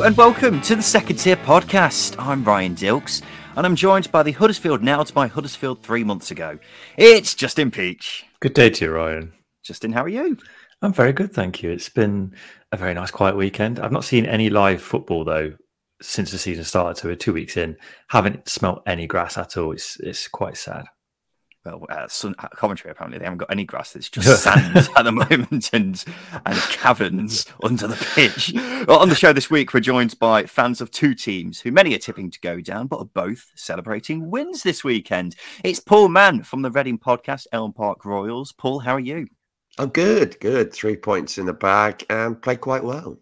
Hello and welcome to the Second Tier Podcast. I'm Ryan Dilks and I'm joined by the Huddersfield now to my Huddersfield three months ago. It's Justin Peach. Good day to you, Ryan. Justin, how are you? I'm very good, thank you. It's been a very nice, quiet weekend. I've not seen any live football though since the season started, so we're two weeks in. Haven't smelt any grass at all. It's it's quite sad well, uh, sun, uh, Coventry apparently they haven't got any grass. It's just sand at the moment and and caverns under the pitch. Well, on the show this week, we're joined by fans of two teams who many are tipping to go down, but are both celebrating wins this weekend. It's Paul Mann from the Reading podcast, Elm Park Royals. Paul, how are you? I'm good, good. Three points in the bag and played quite well.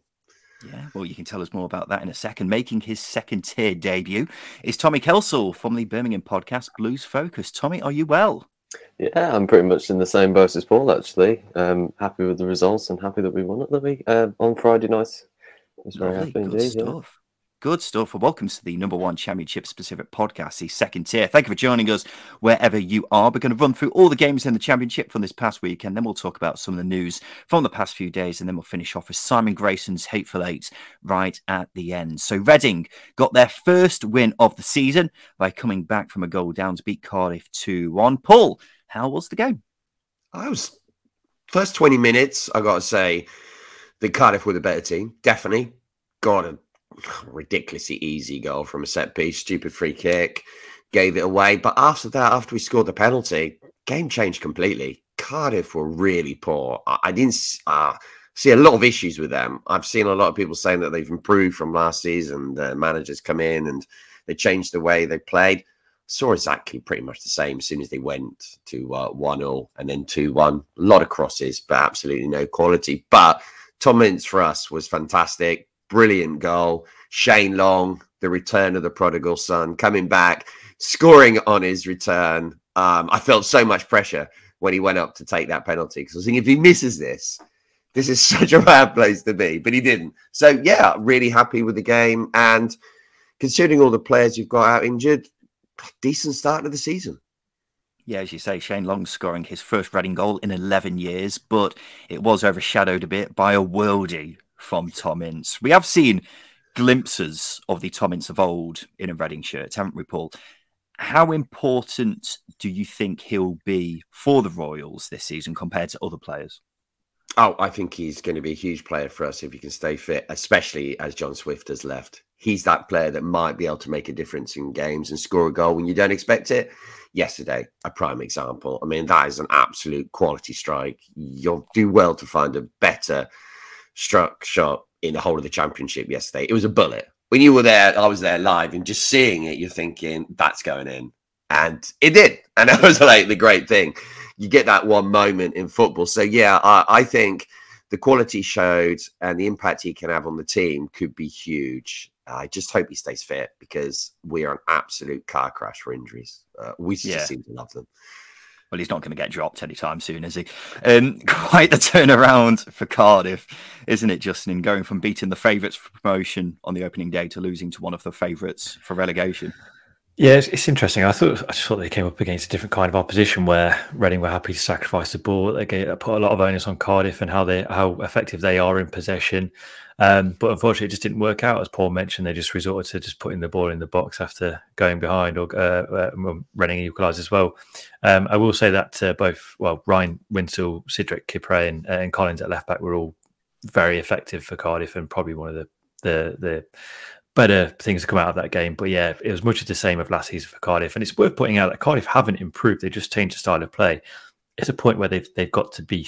Yeah, well, you can tell us more about that in a second. Making his second tier debut is Tommy Kelsall from the Birmingham podcast Blues Focus. Tommy, are you well? Yeah, I'm pretty much in the same boat as Paul. Actually, um, happy with the results and happy that we won it the week uh, on Friday night. I was very happy indeed. Yeah. Good stuff. Well, welcome to the number one championship specific podcast, the second tier. Thank you for joining us wherever you are. We're going to run through all the games in the championship from this past week, and then we'll talk about some of the news from the past few days, and then we'll finish off with Simon Grayson's Hateful Eight right at the end. So, Reading got their first win of the season by coming back from a goal down to beat Cardiff 2 1. Paul, how was the game? I was first 20 minutes, I got to say, the Cardiff were the better team. Definitely. got a ridiculously easy goal from a set piece, stupid free kick, gave it away. But after that, after we scored the penalty, game changed completely. Cardiff were really poor. I, didn't uh, see a lot of issues with them. I've seen a lot of people saying that they've improved from last season. The managers come in and they changed the way they played. Saw exactly pretty much the same as soon as they went to uh, 1 0 and then 2 1. A lot of crosses, but absolutely no quality. But Tom Ince for us was fantastic brilliant goal. Shane Long, the return of the prodigal son, coming back, scoring on his return. Um, I felt so much pressure when he went up to take that penalty because I was thinking if he misses this, this is such a bad place to be, but he didn't. So yeah, really happy with the game and considering all the players you've got out injured, decent start to the season. Yeah, as you say, Shane Long scoring his first Reading goal in 11 years, but it was overshadowed a bit by a worldie from Tom Ince. We have seen glimpses of the Tom Ince of old in a Reading shirt, haven't we, Paul? How important do you think he'll be for the Royals this season compared to other players? Oh, I think he's going to be a huge player for us if he can stay fit, especially as John Swift has left. He's that player that might be able to make a difference in games and score a goal when you don't expect it. Yesterday, a prime example. I mean, that is an absolute quality strike. You'll do well to find a better struck shot in the whole of the championship yesterday. It was a bullet. When you were there, I was there live, and just seeing it, you're thinking that's going in, and it did. And that was like the great thing. You get that one moment in football. So yeah, I, I think the quality showed and the impact he can have on the team could be huge. I just hope he stays fit because we are an absolute car crash for injuries. Uh, we just yeah. seem to love them. Well, he's not going to get dropped anytime soon, is he? Um, quite the turnaround for Cardiff, isn't it, Justin? In going from beating the favourites for promotion on the opening day to losing to one of the favourites for relegation. Yeah, it's, it's, interesting. I thought I just thought they came up against a different kind of opposition where Reading were happy to sacrifice the ball. They put a lot of onus on Cardiff and how they how effective they are in possession. Um, but unfortunately, it just didn't work out. As Paul mentioned, they just resorted to just putting the ball in the box after going behind or uh, uh, running equalised as well. Um, I will say that uh, both, well, Ryan Wintle, Cedric Kipre, and, uh, and, Collins at left back were all very effective for Cardiff and probably one of the the, the better things to come out of that game. But yeah, it was much the same of last season for Cardiff. And it's worth pointing out that Cardiff haven't improved; they just changed the style of play. It's a point where they've they've got to be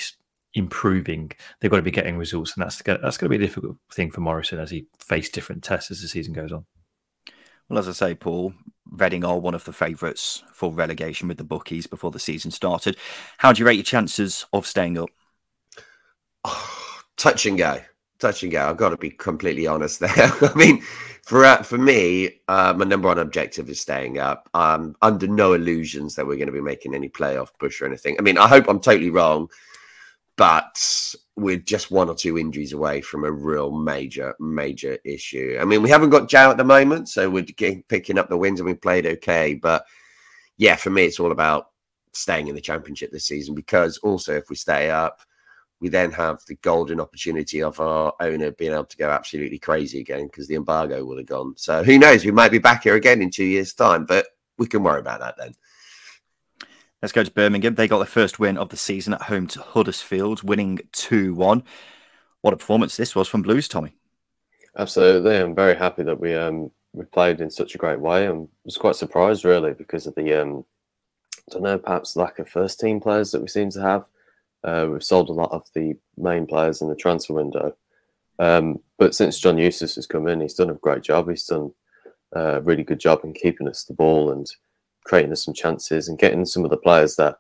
improving. They've got to be getting results, and that's that's going to be a difficult thing for Morison as he faces different tests as the season goes on. Well, as I say, Paul, Reading are one of the favourites for relegation with the bookies before the season started. How do you rate your chances of staying up? Oh, touch and go, touch and go. I've got to be completely honest there. I mean, for uh, for me, uh, my number one objective is staying up. Um, under no illusions that we're going to be making any playoff push or anything. I mean, I hope I'm totally wrong but we're just one or two injuries away from a real major, major issue. I mean, we haven't got Joe at the moment, so we're getting, picking up the wins and we played okay. But yeah, for me, it's all about staying in the championship this season because also if we stay up, we then have the golden opportunity of our owner being able to go absolutely crazy again because the embargo will have gone. So who knows? We might be back here again in two years' time, but we can worry about that then. Let's go to Birmingham. They got their first win of the season at home to Huddersfield, winning 2 1. What a performance this was from Blues, Tommy. Absolutely. I'm very happy that we um, we played in such a great way and was quite surprised really because of the um, I don't know, perhaps lack of first team players that we seem to have. Uh, we've sold a lot of the main players in the transfer window. Um, but since John Eustace has come in, he's done a great job. He's done a really good job in keeping us the ball and creating us some chances and getting some of the players that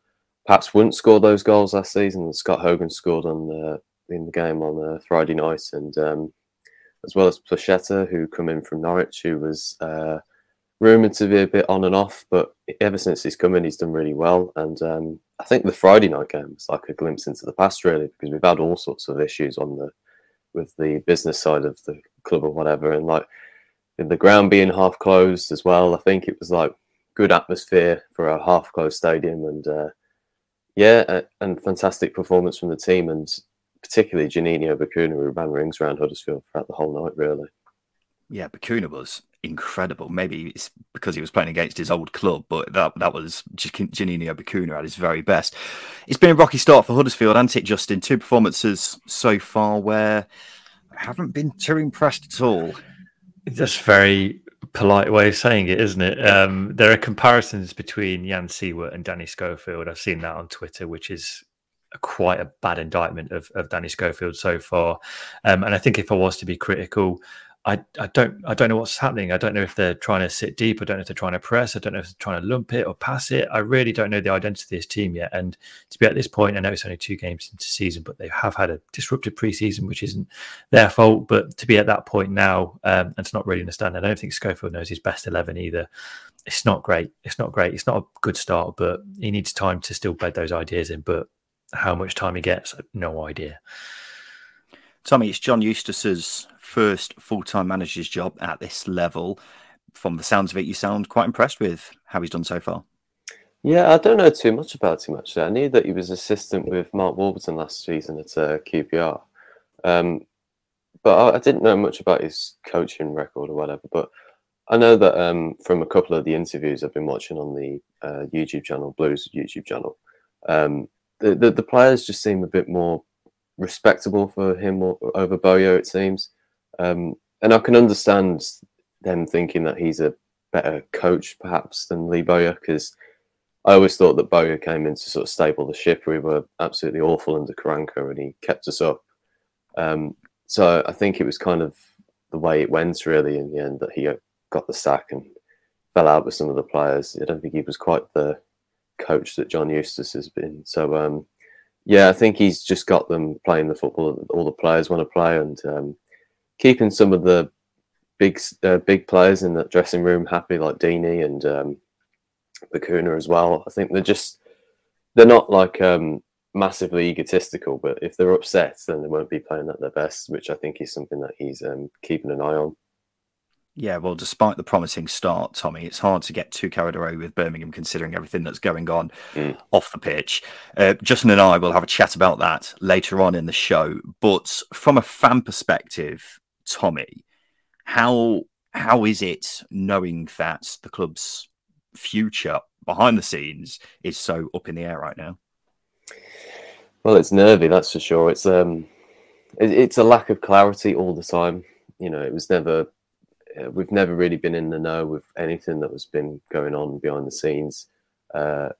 perhaps wouldn't score those goals last season. Scott Hogan scored on the, in the game on uh, Friday night, and um, as well as Placheta, who come in from Norwich, who was uh, rumoured to be a bit on and off, but ever since he's come in, he's done really well. And um, I think the Friday night game was like a glimpse into the past, really, because we've had all sorts of issues on the with the business side of the club or whatever, and like the ground being half closed as well. I think it was like good atmosphere for a half closed stadium, and uh, yeah, and fantastic performance from the team, and particularly Juninho Bacuna, who ran rings around Huddersfield throughout the whole night, really. Yeah, Bacuna was incredible. Maybe it's because he was playing against his old club, but that that was Juninho Bacuna at his very best. It's been a rocky start for Huddersfield, hasn't it, Justin? Two performances so far where I haven't been too impressed at all. Just very polite way of saying it, isn't it? Um, there are comparisons between Jan Siewert and Danny Schofield. I've seen that on Twitter, which is a, quite a bad indictment of, of Danny Schofield so far. Um, and I think if I was to be critical, I, I don't I don't know what's happening. I don't know if they're trying to sit deep. I don't know if they're trying to press. I don't know if they're trying to lump it or pass it. I really don't know the identity of this team yet. And to be at this point, I know it's only two games into season, but they have had a disrupted preseason, which isn't their fault. But to be at that point now um, and to not really understand, I don't think Schofield knows his best eleven either. It's not great. It's not great. It's not a good start, but he needs time to still bed those ideas in. But how much time he gets, no idea. Tommy, it's John Eustace's first full time manager's job at this level. From the sounds of it, you sound quite impressed with how he's done so far. Yeah, I don't know too much about him actually. I knew that he was assistant with Mark Warburton last season at uh, QPR, um, but I, I, didn't know much about his coaching record or whatever. But I know that um, from a couple of the interviews I've been watching on the uh, YouTube channel, Blues YouTube channel, um, the, the, the players just seem a bit more respectable for him over Bowyer. It seems. Um, and I can understand them thinking that he's a better coach, perhaps, than Lee Bowyer, because I always thought that Bowyer came in to sort of stable the ship. We were absolutely awful under Karanka, and he kept us up. Um, so I think it was kind of the way it went, really, in the end, that he got the sack and fell out with some of the players. I don't think he was quite the coach that John Eustace has been. So, um, yeah, I think he's just got them playing the football that all the players want to play, and um, keeping some of the big uh, big players in that dressing room happy, like Deeney and um, Bacuna as well. I think they're just they're not like um, massively egotistical, but if they're upset, then they won't be playing at their best, which I think is something that he's um, keeping an eye on. Yeah, well, despite the promising start, Tommy, it's hard to get too carried away with Birmingham considering everything that's going on mm. off the pitch. Uh, Justin and I will have a chat about that later on in the show. But from a fan perspective, Tommy, how how is it knowing that the club's future behind the scenes is so up in the air right now? Well, it's nervy, that's for sure. It's um, it, it's a lack of clarity all the time. You know, it was never. Uh, we've never really been in the know with anything that was been going on behind the scenes. Uh,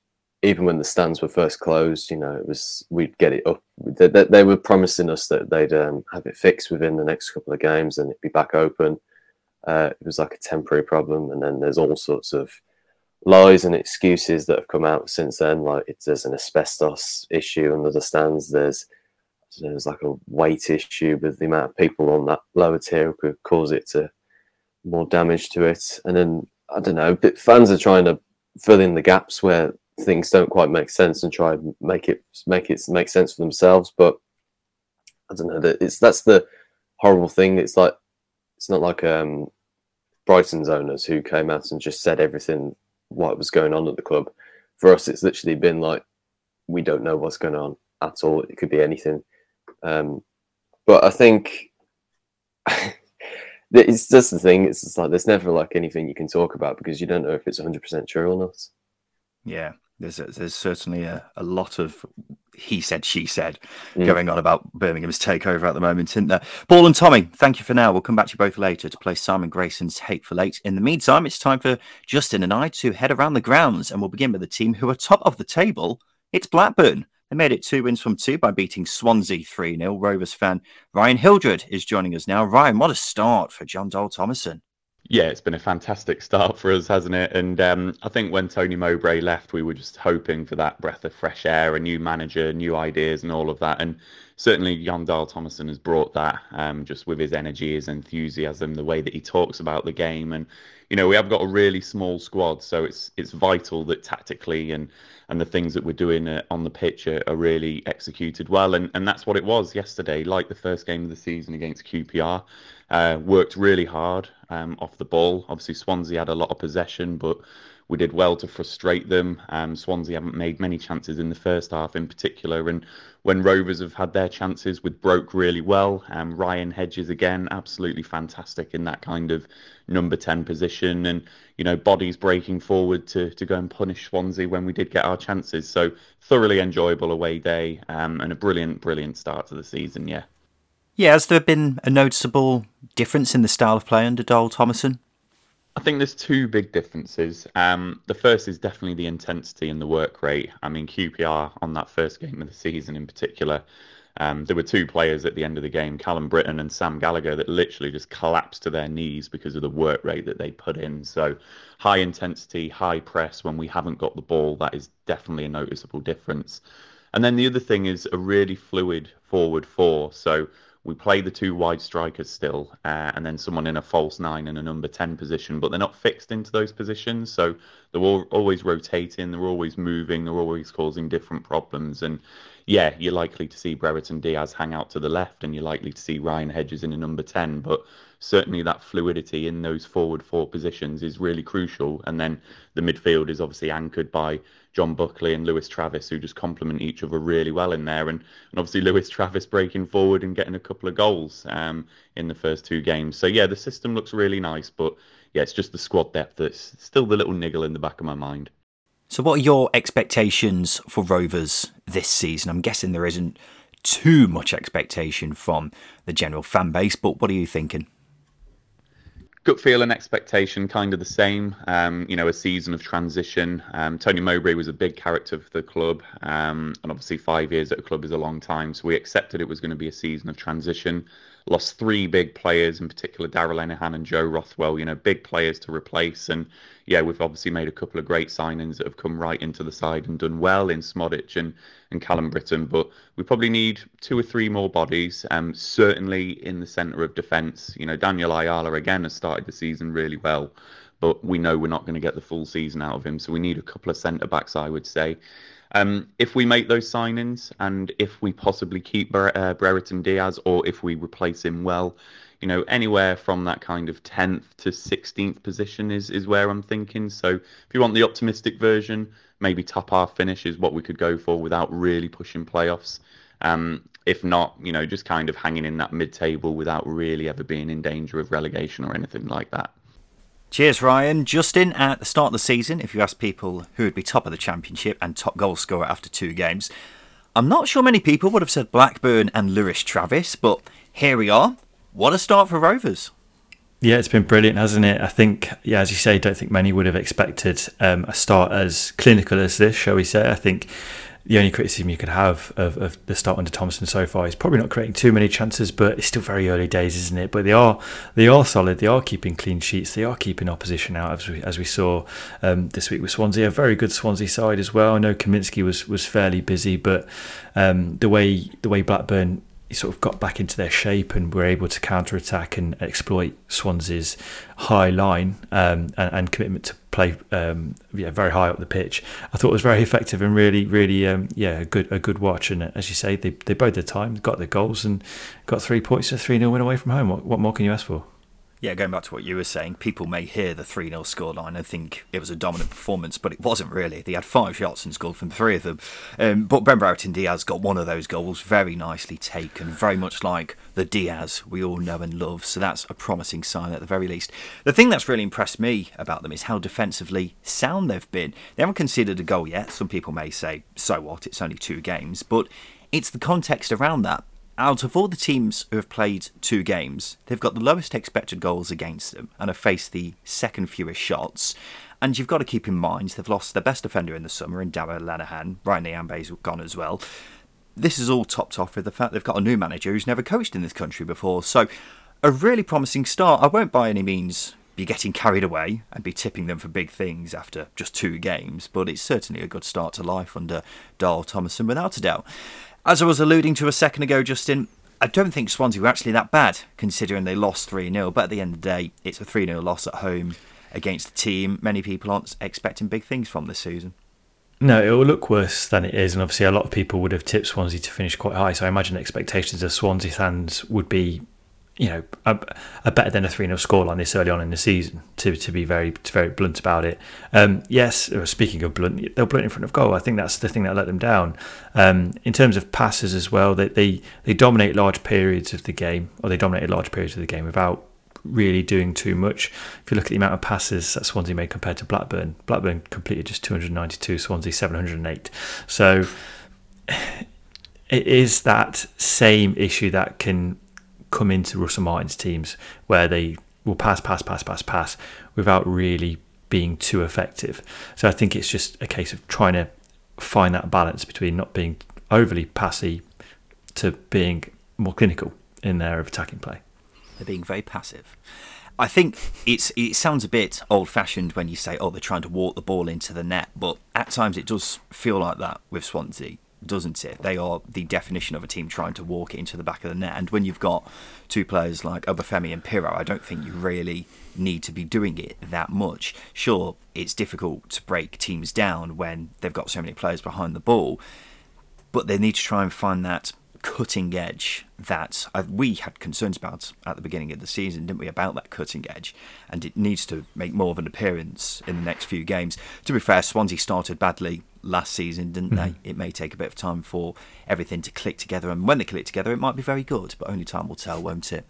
even when the stands were first closed, you know, it was we'd get it up. They, they, they were promising us that they'd um, have it fixed within the next couple of games and it'd be back open. Uh, it was like a temporary problem, and then there's all sorts of lies and excuses that have come out since then. Like it's, there's an asbestos issue under the stands. There's there's like a weight issue with the amount of people on that lower tier who could cause it to more damage to it. And then I don't know, but fans are trying to fill in the gaps where things don't quite make sense and try and make it make it make sense for themselves. But I don't know that it's that's the horrible thing. It's like it's not like um, Brighton's owners who came out and just said everything what was going on at the club. For us, it's literally been like we don't know what's going on at all. It could be anything. Um, but I think it's just the thing. It's just like there's never like anything you can talk about because you don't know if it's 100 percent true or not. Yeah, there's a, there's certainly a, a lot of he said she said Mm. going on about Birmingham's takeover at the moment, isn't there? Paul and Tommy, thank you for now. We'll come back to you both later to play Simon Grayson's Hateful Eight. In the meantime, it's time for Justin and I to head around the grounds, and we'll begin with the team who are top of the table. It's Blackburn. They made it two wins from two by beating Swansea 3 0. Rovers fan Ryan Hildred is joining us now. Ryan, what a start for Jon Dahl Tomasson. Yeah, it's been a fantastic start for us, hasn't it? And um, I think when Tony Mowbray left, we were just hoping for that breath of fresh air, a new manager, new ideas, and all of that. And certainly, Jon Dahl Tomasson has brought that um, just with his energy, his enthusiasm, the way that he talks about the game. And you know, we have got a really small squad, so it's it's vital that tactically and and the things that we're doing uh, on the pitch are, are really executed well. And and that's what it was yesterday, like the first game of the season against QPR. Uh, worked really hard um, off the ball. Obviously, Swansea had a lot of possession, but we did well to frustrate them. Um, Swansea haven't made many chances in the first half, in particular. And when Rovers have had their chances, with broke really well. Um, Ryan Hedges again, absolutely fantastic in that kind of number ten position, and you know bodies breaking forward to to go and punish Swansea when we did get our chances. So thoroughly enjoyable away day um, and a brilliant, brilliant start to the season. Yeah. Yeah, has there been a noticeable difference in the style of play under Dahl Tomasson? I think there's two big differences. Um, the first is definitely the intensity and the work rate. I mean, QPR on that first game of the season in particular, um, there were two players at the end of the game, Callum Brittain and Sam Gallagher, that literally just collapsed to their knees because of the work rate that they put in. So, high intensity, high press when we haven't got the ball, that is definitely a noticeable difference. And then the other thing is a really fluid forward four. So, we play the two wide strikers still, uh, and then someone in a false nine and a number 10 position, but they're not fixed into those positions. So they're all, always rotating, they're always moving, they're always causing different problems. And yeah, you're likely to see Brereton Diaz hang out to the left, and you're likely to see Ryan Hedges in a number 10. But certainly that fluidity in those forward four positions is really crucial. And then the midfield is obviously anchored by John Buckley and Lewis Travis, who just complement each other really well in there. And, and obviously Lewis Travis breaking forward and getting a couple of goals um, in the first two games. So yeah, the system looks really nice, but yeah, it's just the squad depth that's still the little niggle in the back of my mind. So, what are your expectations for Rovers this season? I'm guessing there isn't too much expectation from the general fan base, but what are you thinking? gut feel and expectation kind of the same. Um, you know, a season of transition. Um, Tony Mowbray was a big character for the club, um, and obviously five years at a club is a long time. So we accepted it was going to be a season of transition. Lost three big players, in particular Darragh Lenihan and Joe Rothwell. You know, big players to replace. And yeah, we've obviously made a couple of great signings that have come right into the side and done well in Szmodics and and Callum Brittain. But we probably need two or three more bodies. Um, certainly in the centre of defence. You know, Daniel Ayala again has started the season really well, but we know we're not going to get the full season out of him. So we need a couple of centre backs, I would say. Um, if we make those signings and if we possibly keep Bre- uh, Brereton Diaz or if we replace him well, you know, anywhere from that kind of 10th to 16th position is, is where I'm thinking. So if you want the optimistic version, maybe top half finish is what we could go for without really pushing playoffs. Um, if not, you know, just kind of hanging in that mid table without really ever being in danger of relegation or anything like that. Cheers, Ryan. Justin, at the start of the season, if you ask people who would be top of the championship and top goal scorer after two games, I'm not sure many people would have said Blackburn and Lewis Travis, but here we are. What a start for Rovers. Yeah, it's been brilliant, hasn't it? I think, yeah, as you say, I don't think many would have expected um, a start as clinical as this, shall we say. I think the only criticism you could have of, of the start under Thompson so far is probably not creating too many chances, but it's still very early days, isn't it? But they are they are solid. They are keeping clean sheets. They are keeping opposition out, as we as we saw um, this week with Swansea. A very good Swansea side as well. I know Kaminski was was fairly busy, but um, the way the way Blackburn sort of got back into their shape and were able to counter attack and exploit Swansea's high line um, and, and, commitment to play um, yeah, very high up the pitch. I thought it was very effective and really, really, um, yeah, a good a good watch. And as you say, they, they bode their time, got their goals, and got three points, a 3 0 win away from home. What, what more can you ask for? Yeah, going back to what you were saying, people may hear the 3 0 scoreline and think it was a dominant performance, but it wasn't really. They had five shots and scored from three of them. Um, but Ben Brereton Diaz got one of those goals very nicely taken, very much like the Diaz we all know and love. So that's a promising sign at the very least. The thing that's really impressed me about them is how defensively sound they've been. They haven't conceded a goal yet. Some people may say, so what? It's only two games. But it's the context around that out of all the teams who have played two games, they've got the lowest expected goals against them and have faced the second fewest shots. And you've got to keep in mind they've lost their best defender in the summer in Darragh Lenihan. Ryan Nyambe's gone as well. This is all topped off with the fact they've got a new manager who's never coached in this country before. So, a really promising start. I won't by any means be getting carried away and be tipping them for big things after just two games, but it's certainly a good start to life under Dahl Tomasson, without a doubt. As I was alluding to a second ago, Justin, I don't think Swansea were actually that bad, considering they lost 3 0. But at the end of the day, it's a 3 0 loss at home against a team many people aren't expecting big things from this season. No, it will look worse than it is, and obviously a lot of people would have tipped Swansea to finish quite high. So I imagine expectations of Swansea fans would be you know, a, a better than a 3 0 scoreline this early on in the season, to, to be very very blunt about it. Um, yes, uh, speaking of blunt, they're blunt in front of goal. I think that's the thing that let them down. Um, in terms of passes as well, they, they, they dominate large periods of the game, or they dominated large periods of the game without really doing too much. If you look at the amount of passes that Swansea made compared to Blackburn, Blackburn completed just 292, Swansea 708. So it is that same issue that can come into Russell Martin's teams where they will pass, pass, pass, pass, pass without really being too effective. So I think it's just a case of trying to find that balance between not being overly passy to being more clinical in their attacking play. They're being very passive. I think it's it sounds a bit old fashioned when you say, oh, they're trying to walk the ball into the net, but at times it does feel like that with Swansea doesn't it? They are the definition of a team trying to walk into the back of the net. And when you've got two players like Obafemi and Piroe, I don't think you really need to be doing it that much. Sure, it's difficult to break teams down when they've got so many players behind the ball, but they need to try and find that cutting edge that uh, we had concerns about at the beginning of the season, didn't we? About that cutting edge, and it needs to make more of an appearance in the next few games. To be fair, Swansea started badly last season, didn't mm-hmm. they? It may take a bit of time for everything to click together, and when they click together, it might be very good, but only time will tell, won't it?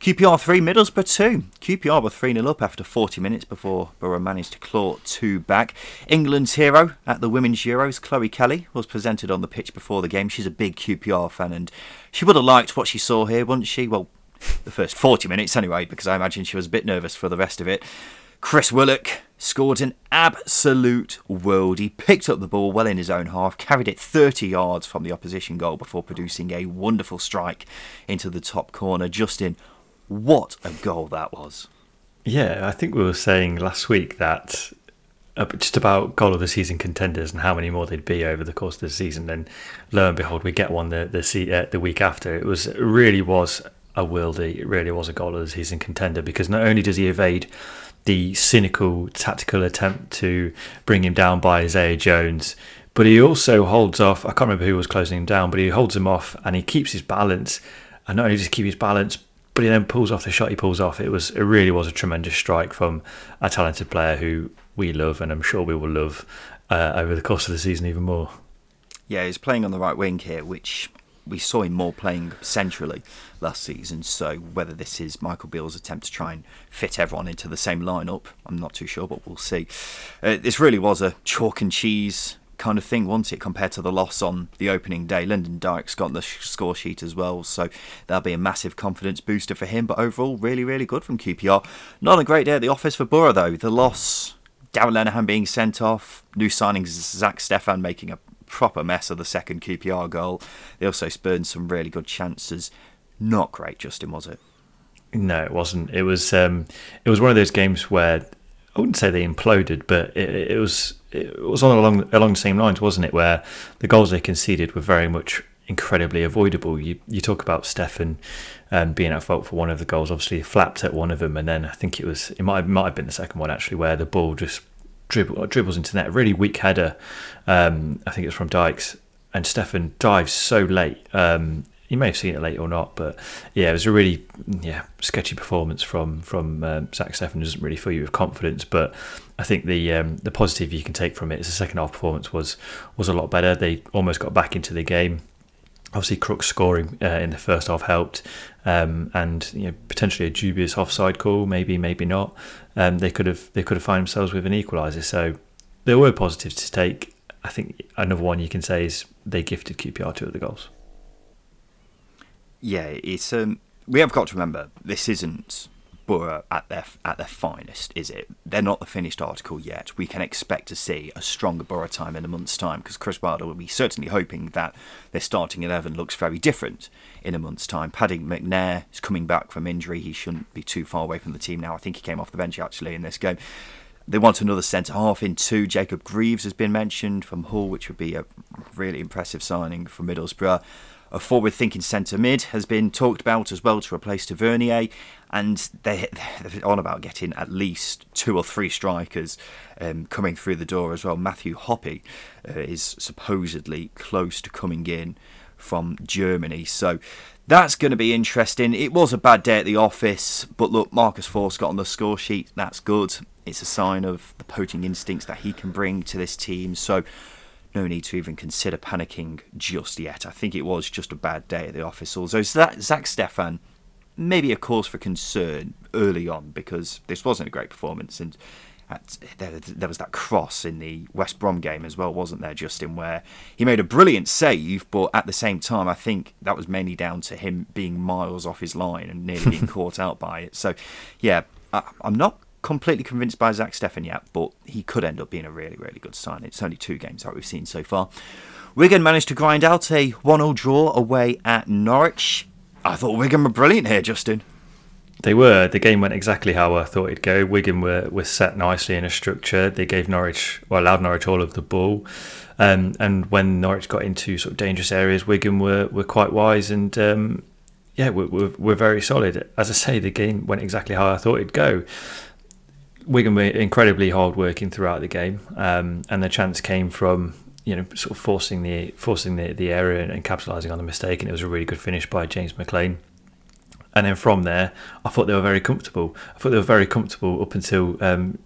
QPR 3, Middlesbrough 2. QPR were 3 0 up after 40 minutes before Boro managed to claw two back. England's hero at the Women's Euros, Chloe Kelly, was presented on the pitch before the game. She's a big QPR fan, and she would have liked what she saw here, wouldn't she? Well, the first 40 minutes anyway, because I imagine she was a bit nervous for the rest of it. Chris Willock scored an absolute world. He picked up the ball well in his own half, carried it 30 yards from the opposition goal before producing a wonderful strike into the top corner. Justin, what a goal that was. Yeah, I think we were saying last week that uh, just about goal of the season contenders and how many more they'd be over the course of the season. And lo and behold, we get one the the, uh, the week after. It was it really was a worldie. It really was a goal of the season contender because not only does he evade the cynical tactical attempt to bring him down by Isaiah Jones. But he also holds off. I can't remember who was closing him down, but he holds him off and he keeps his balance. And not only does he keep his balance, but he then pulls off the shot he pulls off. It was it really was a tremendous strike from a talented player who we love, and I'm sure we will love uh, over the course of the season even more. Yeah, he's playing on the right wing here, which we saw him more playing centrally last season. So whether this is Michael Beale's attempt to try and fit everyone into the same lineup, I'm not too sure, but we'll see. Uh, this really was a chalk and cheese kind of thing, wasn't it, compared to the loss on the opening day? Lyndon Dykes got the score sheet as well, so that'll be a massive confidence booster for him. But overall, really, really good from QPR. Not a great day at the office for Boro, though. The loss, Darragh Lenihan being sent off, new signings Zack Steffen making a proper mess of the second QPR goal. They also spurned some really good chances. Not great, Justin, was it? No, it wasn't. It was um, it was one of those games where I wouldn't say they imploded, but it, it was it was on along along the same lines, wasn't it? Where the goals they conceded were very much incredibly avoidable. You you talk about Steffen um, being at fault for one of the goals. Obviously, flapped at one of them, and then I think it was it might might have been the second one actually, where the ball just dribble, dribbles into net. Really weak header. Um, I think it's from Dykes, and Steffen dives so late. Um, you may have seen it late or not, but yeah, it was a really yeah sketchy performance from from um, Zach Steffen. Doesn't really fill you with confidence, but I think the um, the positive you can take from it is the second half performance was was a lot better. They almost got back into the game. Obviously, Crooks scoring uh, in the first half helped, um, and you know, potentially a dubious offside call, maybe maybe not. Um, they could have they could have found themselves with an equaliser. So there were positives to take. I think another one you can say is they gifted QPR two of the goals. Yeah, it's um, we have got to remember this isn't Boro at their at their finest, is it? They're not the finished article yet. We can expect to see a stronger Boro time in a month's time because Chris Wilder will be certainly hoping that their starting eleven looks very different in a month's time. Paddy McNair is coming back from injury; he shouldn't be too far away from the team now. I think he came off the bench actually in this game. They want another centre half in two. Jacob Greaves has been mentioned from Hull, which would be a really impressive signing for Middlesbrough. A forward thinking centre mid has been talked about as well to replace Tavernier, and they, they're on about getting at least two or three strikers um, coming through the door as well. Matthew Hoppe uh, is supposedly close to coming in from Germany, so that's going to be interesting. It was a bad day at the office, but look, Marcus Forss got on the score sheet. That's good. It's a sign of the poaching instincts that he can bring to this team. So no need to even consider panicking just yet. I think it was just a bad day at the office. Although Zach Steffen, maybe a cause for concern early on because this wasn't a great performance and. At, there, there, was that cross in the West Brom game as well, wasn't there, Justin? Where he made a brilliant save, but at the same time, I think that was mainly down to him being miles off his line and nearly being caught out by it. So, yeah, I, I'm not completely convinced by Zach Steffen yet, but he could end up being a really, really good sign. It's only two games that we've seen so far. Wigan managed to grind out a 1 0 draw away at Norwich. I thought Wigan were brilliant here, Justin. They were. The game went exactly how I thought it'd go. Wigan were, were set nicely in a structure. They gave Norwich, or allowed Norwich all of the ball. Um, and when Norwich got into sort of dangerous areas, Wigan were, were quite wise and um, yeah, we're, very solid. As I say, the game went exactly how I thought it'd go. Wigan were incredibly hard working throughout the game, um, and the chance came from you know sort of forcing the forcing the, the area and, and capitalising on the mistake, and it was a really good finish by James McLean. And then from there, I thought they were very comfortable. I thought they were very comfortable up until um,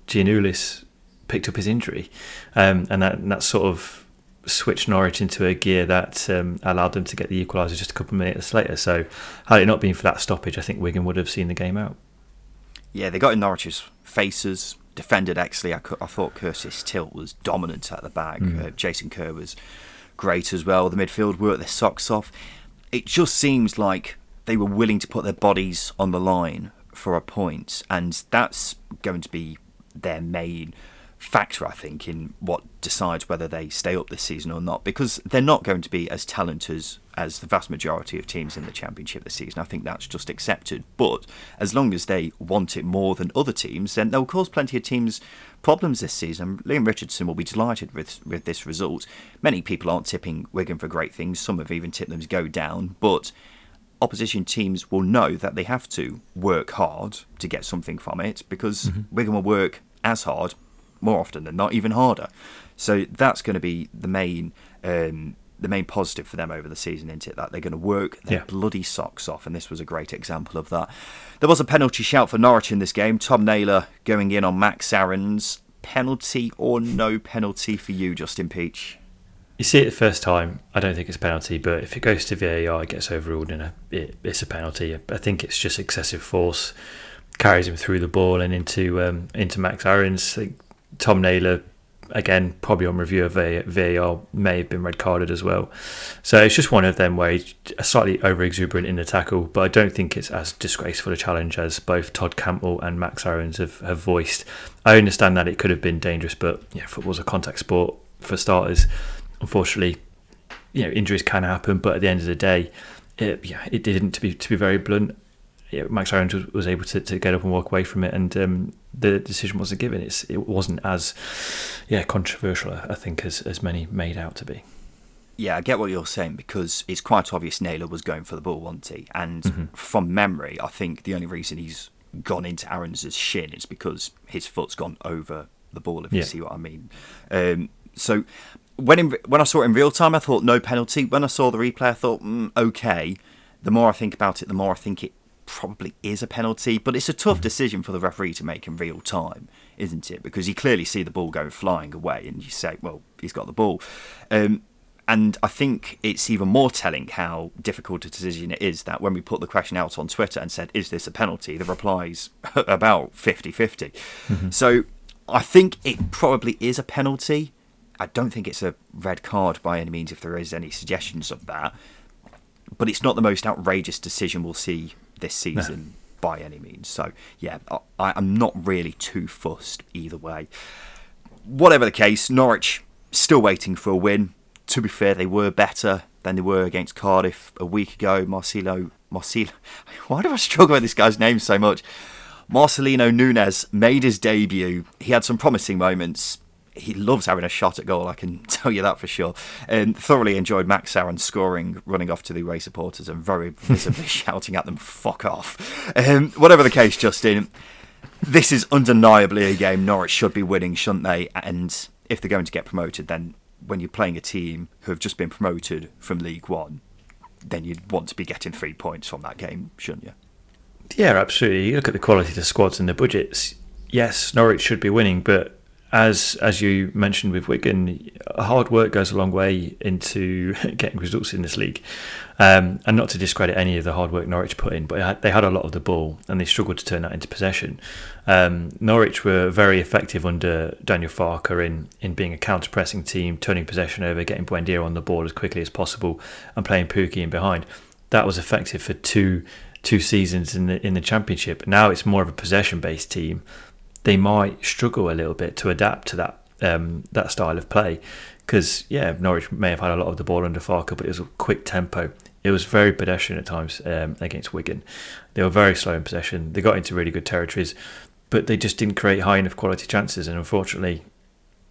picked up his injury, um, and that and that sort of switched Norwich into a gear that um, allowed them to get the equaliser just a couple of minutes later. So, had it not been for that stoppage, I think Wigan would have seen the game out. Yeah, they got in Norwich's faces, defended excellently. I, I thought Curtis Tilt was dominant at the back. Mm. Uh, Jason Kerr was great as well. The midfield worked their socks off. It just seems like they were willing to put their bodies on the line for a point, and that's going to be their main factor, I think, in what decides whether they stay up this season or not, because they're not going to be as talented as, as the vast majority of teams in the Championship this season. I think that's just accepted. But as long as they want it more than other teams, then they'll cause plenty of teams problems this season. Leam Richardson will be delighted with, with this result. Many people aren't tipping Wigan for great things, some have even tipped them to go down, but opposition teams will know that they have to work hard to get something from it because mm-hmm. Wigan will work as hard more often than not, even harder. So that's going to be the main um, the main positive for them over the season, isn't it? That they're going to work their yeah. bloody socks off, and this was a great example of that. There was a penalty shout for Norwich in this game. Tom Naylor going in on Max Aarons. Penalty or no penalty for you, Justin Peach? You see it the first time, I don't think it's a penalty, but if it goes to VAR, it gets overruled and it, it's a penalty. I think it's just excessive force carries him through the ball and into um, into Max Aarons. Tom Naylor, again, probably on review of VAR, may have been red carded as well. So it's just one of them where he's slightly over exuberant in the tackle, but I don't think it's as disgraceful a challenge as both Todd Cantwell and Max Aarons have, have voiced. I understand that it could have been dangerous, but yeah, football's a contact sport for starters. Unfortunately, you know, injuries can happen, but at the end of the day, it, yeah, it didn't. To be to be very blunt, yeah, Max Aarons was, was, able to, to get up and walk away from it, and um, the decision wasn't given. It's it wasn't as yeah controversial, I think, as as many made out to be. Yeah, I get what you're saying because it's quite obvious Naylor was going for the ball, wasn't he? And mm-hmm. from memory, I think the only reason he's gone into Aarons' shin is because his foot's gone over the ball. If yeah. you see what I mean. Um, so when in, when I saw it in real time, I thought no penalty. When I saw the replay, I thought mm, okay the more I think about it, the more I think it probably is a penalty. But it's a tough decision for the referee to make in real time, isn't it? Because you clearly see the ball go flying away, and you say, "Well, he's got the ball." Um, and I think it's even more telling how difficult a decision it is that when we put the question out on Twitter and said, Is this a penalty? the replies about 50 50. Mm-hmm. So I think it probably is a penalty. I don't think it's a red card by any means if there is any suggestions of that. But it's not the most outrageous decision we'll see this season no. by any means. So, yeah, I, I'm not really too fussed either way. Whatever the case, Norwich still waiting for a win to be fair, they were better than they were against Cardiff a week ago. Marcelo, Marcelo, why do I struggle with this guy's name so much? Marcelino Nunez made his debut. He had some promising moments. He loves having a shot at goal, I can tell you that for sure. And thoroughly enjoyed Max Aaron scoring, running off to the away supporters and very visibly shouting at them, fuck off. Um, whatever the case, Justin, this is undeniably a game Norwich should be winning, shouldn't they? And if they're going to get promoted, then when you're playing a team who have just been promoted from League One, then you'd want to be getting three points from that game, shouldn't you? Yeah, absolutely. You look at the quality of the squads and the budgets. Yes, Norwich should be winning, but as as you mentioned with Wigan, hard work goes a long way into getting results in this league. Um, and not to discredit any of the hard work Norwich put in, but they had a lot of the ball and they struggled to turn that into possession. Um, Norwich were very effective under Daniel Farke in, in being a counter pressing team, turning possession over, getting Buendia on the ball as quickly as possible, and playing Pukki in behind. That was effective for two two seasons in the in the championship. Now it's more of a possession based team they might struggle a little bit to adapt to that um, that style of play. Because yeah, Norwich may have had a lot of the ball under Farke, but it was a quick tempo. It was very pedestrian at times um, against Wigan. They were very slow in possession. They got into really good territories, but they just didn't create high enough quality chances. And unfortunately,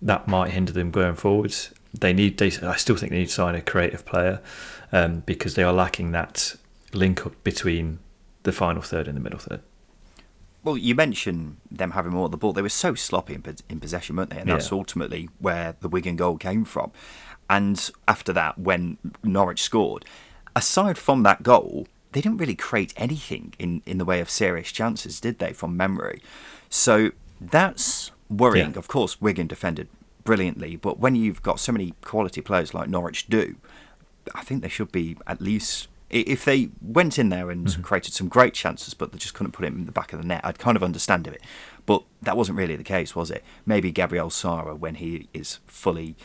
that might hinder them going forwards. They need. They, I still think they need to sign a creative player um, because they are lacking that link up between the final third and the middle third. Well, you mentioned them having more of the ball. They were so sloppy in, in possession, weren't they? And that's yeah. ultimately where the Wigan goal came from. And after that, when Norwich scored, aside from that goal, they didn't really create anything in, in the way of serious chances, did they, from memory? So that's worrying. Yeah. Of course, Wigan defended brilliantly, but when you've got so many quality players like Norwich do, I think they should be at least if they went in there and mm-hmm. created some great chances, but they just couldn't put it in the back of the net, I'd kind of understand it. But that wasn't really the case, was it? Maybe Gabriel Sara, when he is fully,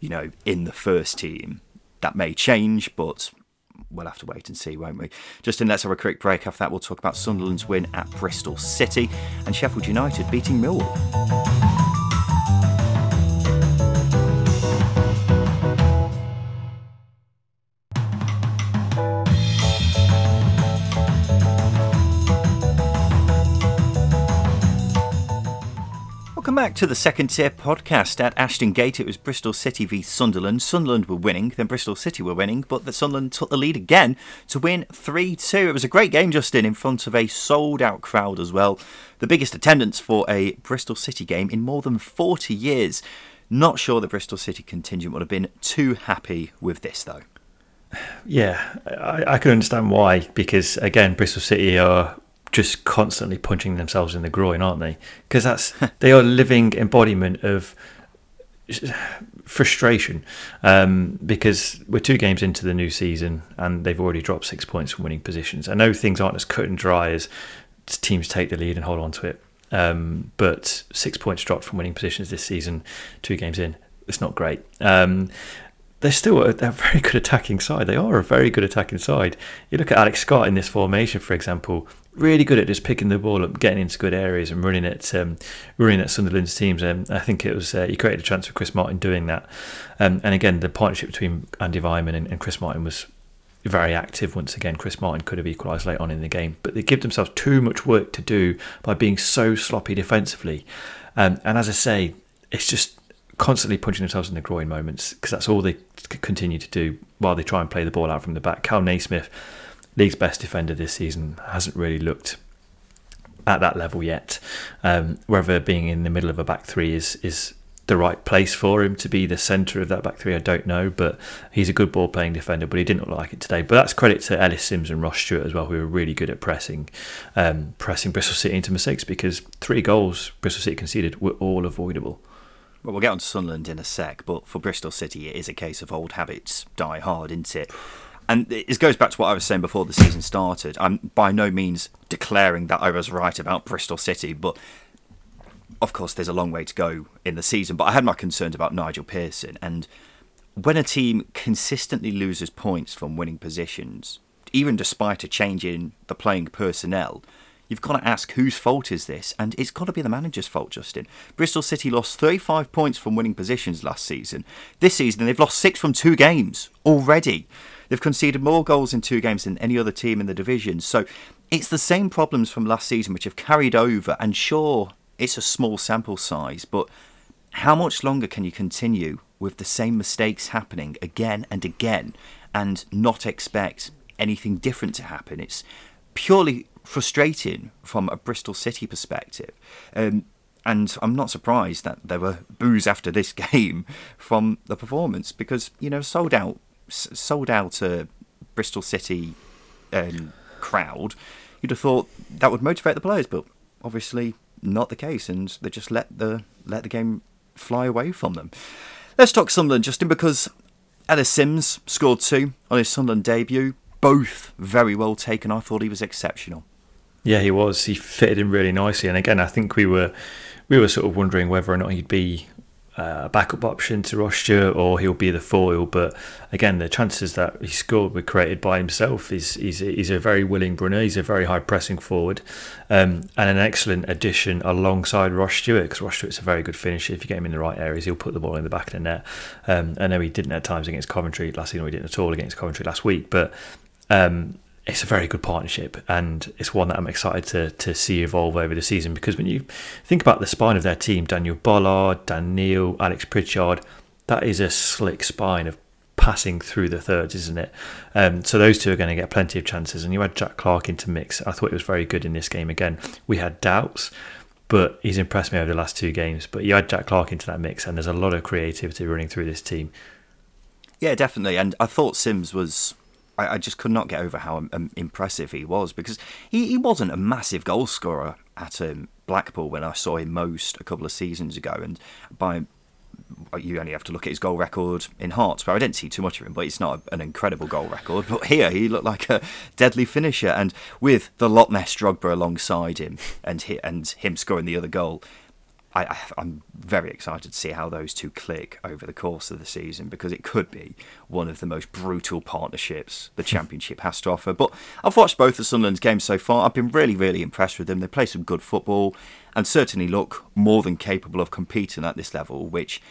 you know, in the first team, that may change, but we'll have to wait and see, won't we? Justin, let's have a quick break. After that, we'll talk about Sunderland's win at Bristol City and Sheffield United beating Millwall. Welcome back to the second tier podcast. At Ashton Gate, it was Bristol City v Sunderland. Sunderland were winning, then Bristol City were winning, but the Sunderland took the lead again to win 3 2. It was a great game, Justin, in front of a sold out crowd as well. The biggest attendance for a Bristol City game in more than 40 years. Not sure the Bristol City contingent would have been too happy with this, though. Yeah, I, I can understand why, because again, Bristol City are just constantly punching themselves in the groin, aren't they? Because that's they are living embodiment of frustration. Um, because we're two games into the new season and they've already dropped six points from winning positions. I know things aren't as cut and dry as teams take the lead and hold on to it. Um, but six points dropped from winning positions this season, two games in, it's not great. Um, they're still a, a, very good attacking side. They are a very good attacking side. You look at Alex Scott in this formation, for example, really good at just picking the ball up, getting into good areas, and running at um, running at Sunderland's teams. And um, I think it was uh, he created a chance for Chris Martin doing that. Um, and again, the partnership between Andy Weimann and, and, Chris Martin was very active. Once again, Chris Martin could have equalised late on in the game, but they give themselves too much work to do by being so sloppy defensively. Um, and as I say, it's just constantly punching themselves in the groin moments because that's all they continue to do while they try and play the ball out from the back. Kal Naismith league's best defender this season hasn't really looked at that level yet. Um, whether being in the middle of a back three is is the right place for him to be the centre of that back three. I don't know, but he's a good ball playing defender. But he didn't look like it today. But that's credit to Ellis Simms and Ross Stewart as well, who were really good at pressing, um, pressing Bristol City into mistakes because three goals Bristol City conceded were all avoidable. Well, we'll get on to Sunderland in a sec, but for Bristol City, it is a case of old habits die hard, isn't it? And it goes back to what I was saying before the season started. I'm by no means declaring that I was right about Bristol City, but of course, there's a long way to go in the season. But I had my concerns about Nigel Pearson. And when a team consistently loses points from winning positions, even despite a change in the playing personnel, you've got to ask whose fault is this? And it's got to be the manager's fault, Justin. Bristol City lost 35 points from winning positions last season. This season, they've lost six from two games already. They've conceded more goals in two games than any other team in the division. So it's the same problems from last season which have carried over. And sure, it's a small sample size, but how much longer can you continue with the same mistakes happening again and again and not expect anything different to happen? It's purely frustrating from a Bristol City perspective. Um, and I'm not surprised that there were boos after this game from the performance because you know sold out, sold out a Bristol City um, crowd. You'd have thought that would motivate the players, but obviously not the case, and they just let the let the game fly away from them. Let's talk Sunderland, Justin, because Ellis Simms scored two on his Sunderland debut. Both very well taken. I thought he was exceptional. Yeah, he was. He fitted in really nicely, and again, I think we were we were sort of wondering whether or not he'd be a backup option to Ross Stewart or he'll be the foil. But again, the chances that he scored were created by himself. He's, he's, he's a very willing runner, he's a very high pressing forward, um, and an excellent addition alongside Ross Stewart because Ross Stewart's a very good finisher. If you get him in the right areas, he'll put the ball in the back of the net. Um, I know he didn't at times against Coventry last season, or he didn't at all against Coventry last week, but. Um, it's a very good partnership, and it's one that I'm excited to to see evolve over the season. Because when you think about the spine of their team, Daniel Ballard, Dan Neil, Alex Pritchard, that is a slick spine of passing through the thirds, isn't it? Um, so those two are going to get plenty of chances. And you had Jack Clarke into mix. I thought it was very good in this game. Again, we had doubts, but he's impressed me over the last two games. But you had Jack Clarke into that mix, and there's a lot of creativity running through this team. Yeah, definitely. And I thought Simms was I, I just could not get over how um, impressive he was because he, he wasn't a massive goal scorer at um, Blackpool when I saw him most a couple of seasons ago, and by you only have to look at his goal record in Hearts, where I didn't see too much of him, but it's not an incredible goal record. But here, he looked like a deadly finisher, and with the Loch Ness Drogba alongside him, and he, and him scoring the other goal, I, am very excited to see how those two click over the course of the season because it could be one of the most brutal partnerships the hmm. Championship has to offer. But I've watched both of Sunderland's games so far. I've been really, really impressed with them. They play some good football and certainly look more than capable of competing at this level, which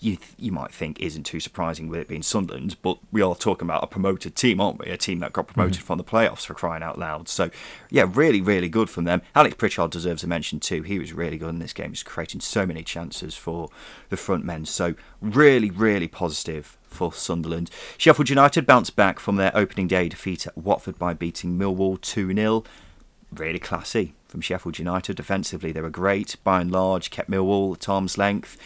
you you might think isn't too surprising with it being Sunderland, but we are talking about a promoted team, aren't we? A team that got promoted mm-hmm. from the playoffs for crying out loud. So yeah, really, really good from them. Alex Pritchard deserves a mention too. He was really good in this game. He's creating so many chances for the front men. So really, really positive for Sunderland. Sheffield United bounced back from their opening day defeat at Watford by beating Millwall 2 0. Really classy from Sheffield United. Defensively, they were great. By and large, kept Millwall at arm's length.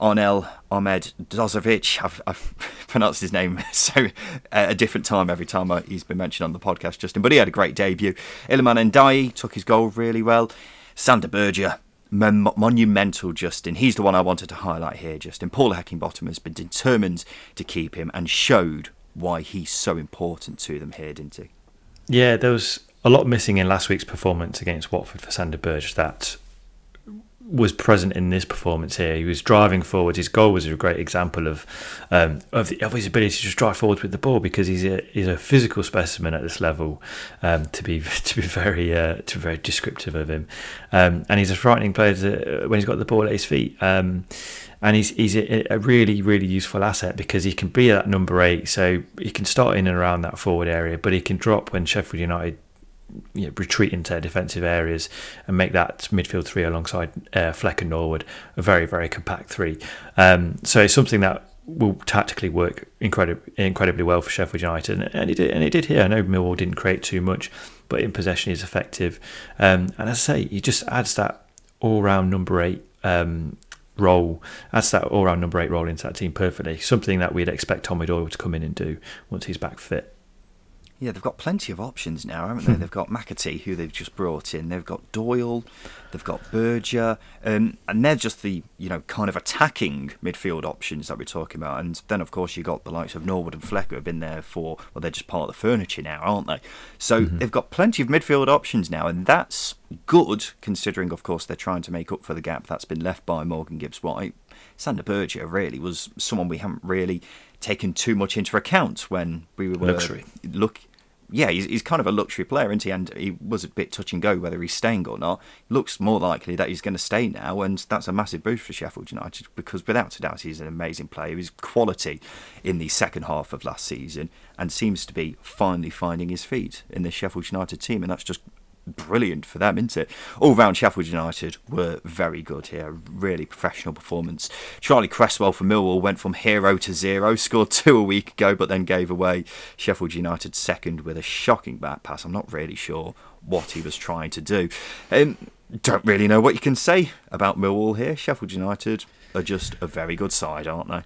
Arnel Ahmed Dozovic. I've, I've, pronounced his name so at a different time every time I, he's been mentioned on the podcast, Justin. But he had a great debut. Iliman Ndiaye took his goal really well. Sander Berge, mon- monumental, Justin. He's the one I wanted to highlight here, Justin. Paul Heckingbottom has been determined to keep him and showed why he's so important to them here, didn't he? Yeah, there was a lot missing in last week's performance against Watford for Sander Berge. That was present in this performance here. He was driving forward. His goal was a great example of um, of, the, of, his ability to just drive forward with the ball because he's a he's a physical specimen at this level. Um, to be to be very uh, to be very descriptive of him, um, and he's a frightening player to, when he's got the ball at his feet. Um, and he's he's a, a, really really useful asset because he can be that number eight, so he can start in and around that forward area, but he can drop when Sheffield United you know, retreat into defensive areas and make that midfield three alongside uh, Fleck and Norwood a very, very compact three. Um, so it's something that will tactically work incredibly, incredibly well for Sheffield United, and it did. And it did here. I know Millwall didn't create too much, but in possession is effective. Um, and as I say, he just adds that all-round number eight um, role, adds that all round number eight role into that team perfectly. Something that we'd expect Tommy Doyle to come in and do once he's back fit. Yeah, they've got plenty of options now, haven't they? they've got McAtee, who they've just brought in. They've got Doyle, they've got Berge, um, and they're just the you know kind of attacking midfield options that we're talking about. And then of course you have got the likes of Norwood and Fleck who have been there for well, they're just part of the furniture now, aren't they? So mm-hmm. they've got plenty of midfield options now, and that's good considering, of course, they're trying to make up for the gap that's been left by Morgan Gibbs White. Sander Berge really was someone we haven't really taken too much into account when we were luxury. Look, yeah, he's, he's kind of a luxury player, isn't he? And he was a bit touch and go whether he's staying or not. Looks more likely that he's going to stay now, and that's a massive boost for Sheffield United because without a doubt he's an amazing player. His quality in the second half of last season and seems to be finally finding his feet in the Sheffield United team, and that's just brilliant for them, isn't it? All round Sheffield United were very good here. Really professional performance. Charlie Cresswell for Millwall went from hero to zero, scored two a week ago, but then gave away Sheffield United second with a shocking back pass. I'm not really sure what he was trying to do. Um, don't really know what you can say about Millwall here. Sheffield United are just a very good side, aren't they?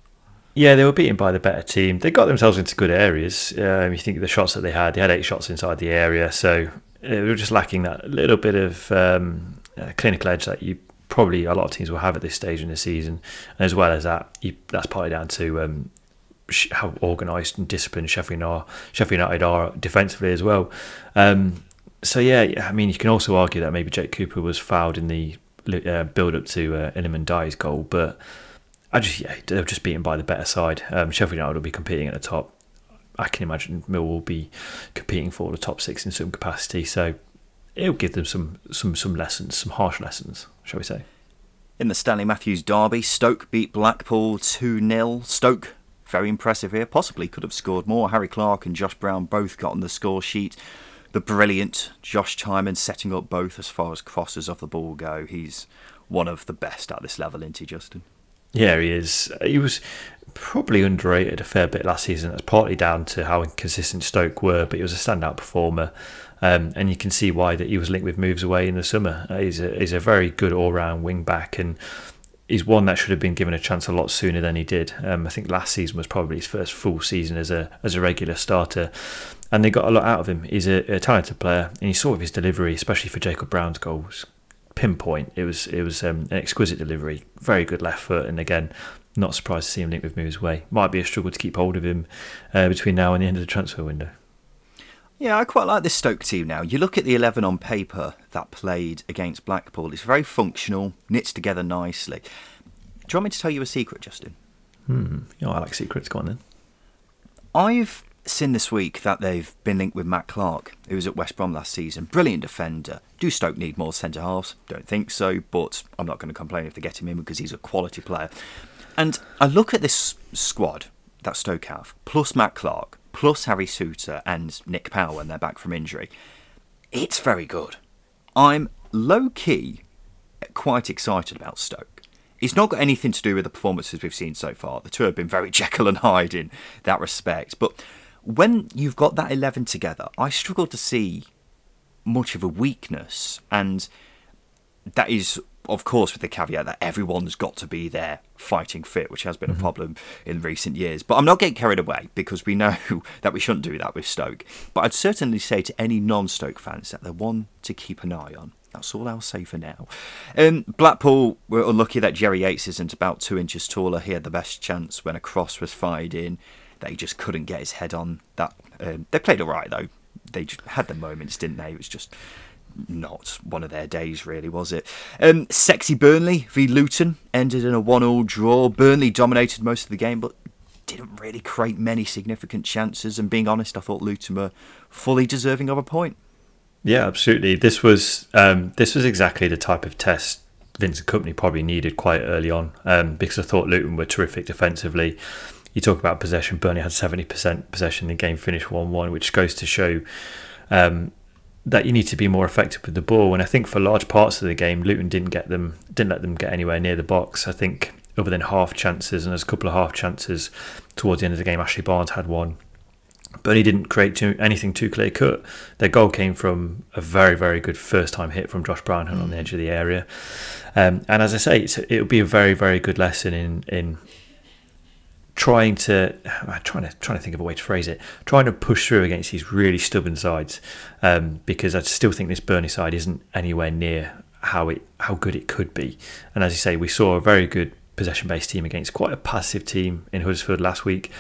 Yeah, they were beaten by the better team. They got themselves into good areas. Um, you think the shots that they had, they had eight shots inside the area, so they were just lacking that little bit of um, uh, clinical edge that you probably a lot of teams will have at this stage in the season. And as well as that, you, that's partly down to um, how organised and disciplined Sheffield, are, Sheffield United are defensively as well. Um, so yeah, I mean, you can also argue that maybe Jake Cooper was fouled in the uh, build up to uh, Iliman Ndiaye's goal, but I just yeah, they were just beaten by the better side. Um, Sheffield United will be competing at the top. I can imagine Mill will be competing for the top six in some capacity. So it'll give them some some some lessons, some harsh lessons, shall we say? In the Stanley Matthews derby, Stoke beat Blackpool two 0 Stoke very impressive here. Possibly could have scored more. Harry Clarke and Josh Brown both got on the score sheet. The brilliant Josh Tymon setting up both as far as crosses off the ball go. He's one of the best at this level, isn't he, Justin? Yeah, he is. He was probably underrated a fair bit last season. That's partly down to how inconsistent Stoke were, but he was a standout performer. Um, and you can see why that he was linked with moves away in the summer. Uh, he's, a, he's a very good all round wing back and he's one that should have been given a chance a lot sooner than he did. Um, I think last season was probably his first full season as a as a regular starter, and they got a lot out of him. He's a, a talented player, and you saw with his delivery, especially for Jacob Brown's goals, pinpoint. It was it was um, an exquisite delivery, very good left foot, and again, not surprised to see him linked with moves away. Might be a struggle to keep hold of him uh, between now and the end of the transfer window. Yeah, I quite like this Stoke team now. You look at the 11 on paper that played against Blackpool, it's very functional, knits together nicely. Do you want me to tell you a secret, Justin? Hmm. You know, I like secrets. Go on then. I've seen this week that they've been linked with Matt Clarke, who was at West Brom last season. Brilliant defender. Do Stoke need more centre halves? Don't think so, but I'm not going to complain if they get him in because he's a quality player. And I look at this squad that Stoke have, plus Matt Clarke, plus Harry Souttar and Nick Powell when they're back from injury. It's very good. I'm low key quite excited about Stoke. It's not got anything to do with the performances we've seen so far. The two have been very Jekyll and Hyde in that respect. But when you've got that 11 together, I struggle to see much of a weakness. And that is of course, with the caveat that everyone's got to be there fighting fit, which has been mm-hmm. a problem in recent years. But I'm not getting carried away because we know that we shouldn't do that with Stoke. But I'd certainly say to any non Stoke fans that they're one to keep an eye on. That's all I'll say for now. Um, Blackpool were unlucky that Jerry Yates isn't about two inches taller. He had the best chance when a cross was fired in. That he just couldn't get his head on that. Um, they played all right though. They had the moments, didn't they? It was just not one of their days, really, was it? Um, sexy Burnley v Luton ended in a one-all draw. Burnley dominated most of the game, but didn't really create many significant chances. And being honest, I thought Luton were fully deserving of a point. Yeah, absolutely. This was um, this was exactly the type of test Vincent Kompany probably needed quite early on um, because I thought Luton were terrific defensively. You talk about possession. Burnley had seventy percent possession. The game finished one-one, which goes to show um, that you need to be more effective with the ball. And I think for large parts of the game, Luton didn't get them, didn't let them get anywhere near the box. I think other than half chances, and there's a couple of half chances towards the end of the game. Ashley Barnes had one Burnley didn't create too, anything too clear cut. Their goal came from a very, very good first time hit from Josh Brownhill on the edge of the area. Um, and as I say, it would be a very, very good lesson in in trying to I'm trying to trying to think of a way to phrase it, trying to push through against these really stubborn sides, um, because I still think this Burnley side isn't anywhere near how it how good it could be. And as you say, we saw a very good possession based team against quite a passive team in Huddersfield last week.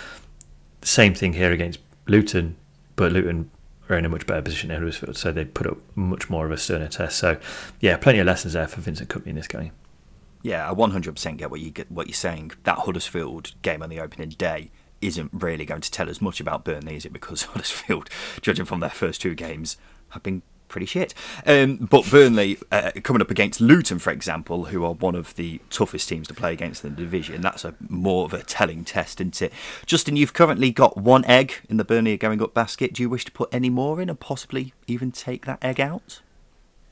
Same thing here against Luton, but Luton are in a much better position than Huddersfield, so they put up much more of a sterner test. So, yeah, plenty of lessons there for Vincent Kompany in this game. Yeah, I 100% get what you get what you're saying. That Huddersfield game on the opening day isn't really going to tell us much about Burnley, is it? Because Huddersfield, judging from their first two games, have been pretty shit. Um, but Burnley uh, coming up against Luton, for example, who are one of the toughest teams to play against in the division, that's a more of a telling test, isn't it? Justin, you've currently got one egg in the Burnley going up basket. Do you wish to put any more in, and possibly even take that egg out?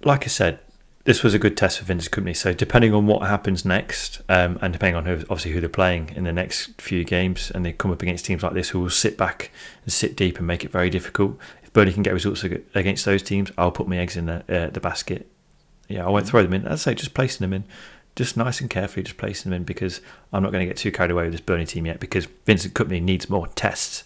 Like I said, this was a good test for Vincent Kompany. So depending on what happens next, um, and depending on who, obviously who they're playing in the next few games, and they come up against teams like this who will sit back and sit deep and make it very difficult. If Burnley can get results against those teams, I'll put my eggs in the uh, the basket. Yeah, I won't throw them in. As I say, just placing them in, just nice and carefully, just placing them in because I'm not going to get too carried away with this Burnley team yet because Vincent Kompany needs more tests.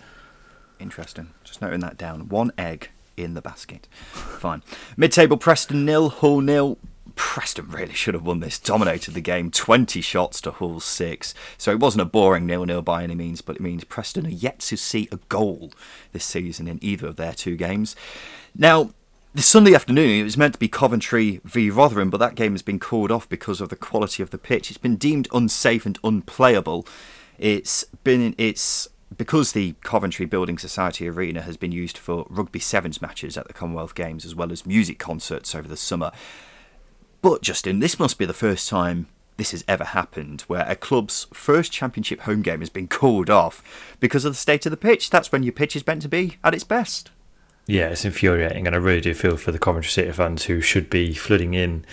Interesting. Just noting that down. One egg in the basket. Fine. Mid-table Preston nil, Hull nil. Preston really should have won this, dominated the game, 20 shots to Hull 6. So it wasn't a boring nil-nil by any means, but it means Preston are yet to see a goal this season in either of their two games. Now, this Sunday afternoon, it was meant to be Coventry v Rotherham, but that game has been called off because of the quality of the pitch. It's been deemed unsafe and unplayable. It's been it's because the Coventry Building Society Arena has been used for rugby sevens matches at the Commonwealth Games as well as music concerts over the summer. But, Justin, this must be the first time this has ever happened where a club's first championship home game has been called off because of the state of the pitch. That's when your pitch is meant to be at its best. Yeah, it's infuriating, and I really do feel for the Coventry City fans who should be flooding in,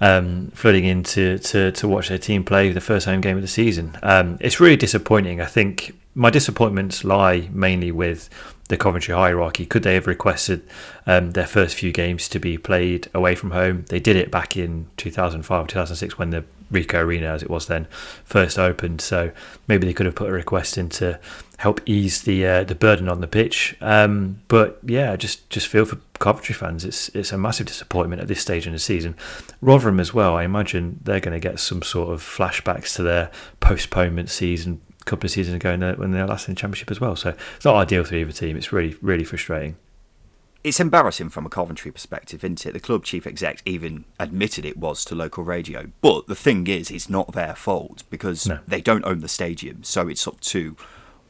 um, flooding in to, to, to watch their team play the first home game of the season. Um, it's really disappointing. I think my disappointments lie mainly with the Coventry hierarchy. Could they have requested um, their first few games to be played away from home? They did it back in 2005, 2006 when the Ricoh Arena, as it was then, first opened. So maybe they could have put a request in to help ease the uh, the burden on the pitch. Um, but yeah, just just feel for Coventry fans. It's it's a massive disappointment at this stage in the season. Rotherham as well. I imagine they're going to get some sort of flashbacks to their postponement season couple of seasons ago when they were last in the championship as well. So it's not ideal for either team. It's really, really frustrating. It's embarrassing from a Coventry perspective, isn't it? The club chief exec even admitted it was to local radio. But the thing is, it's not their fault because no. they don't own the stadium. So it's up to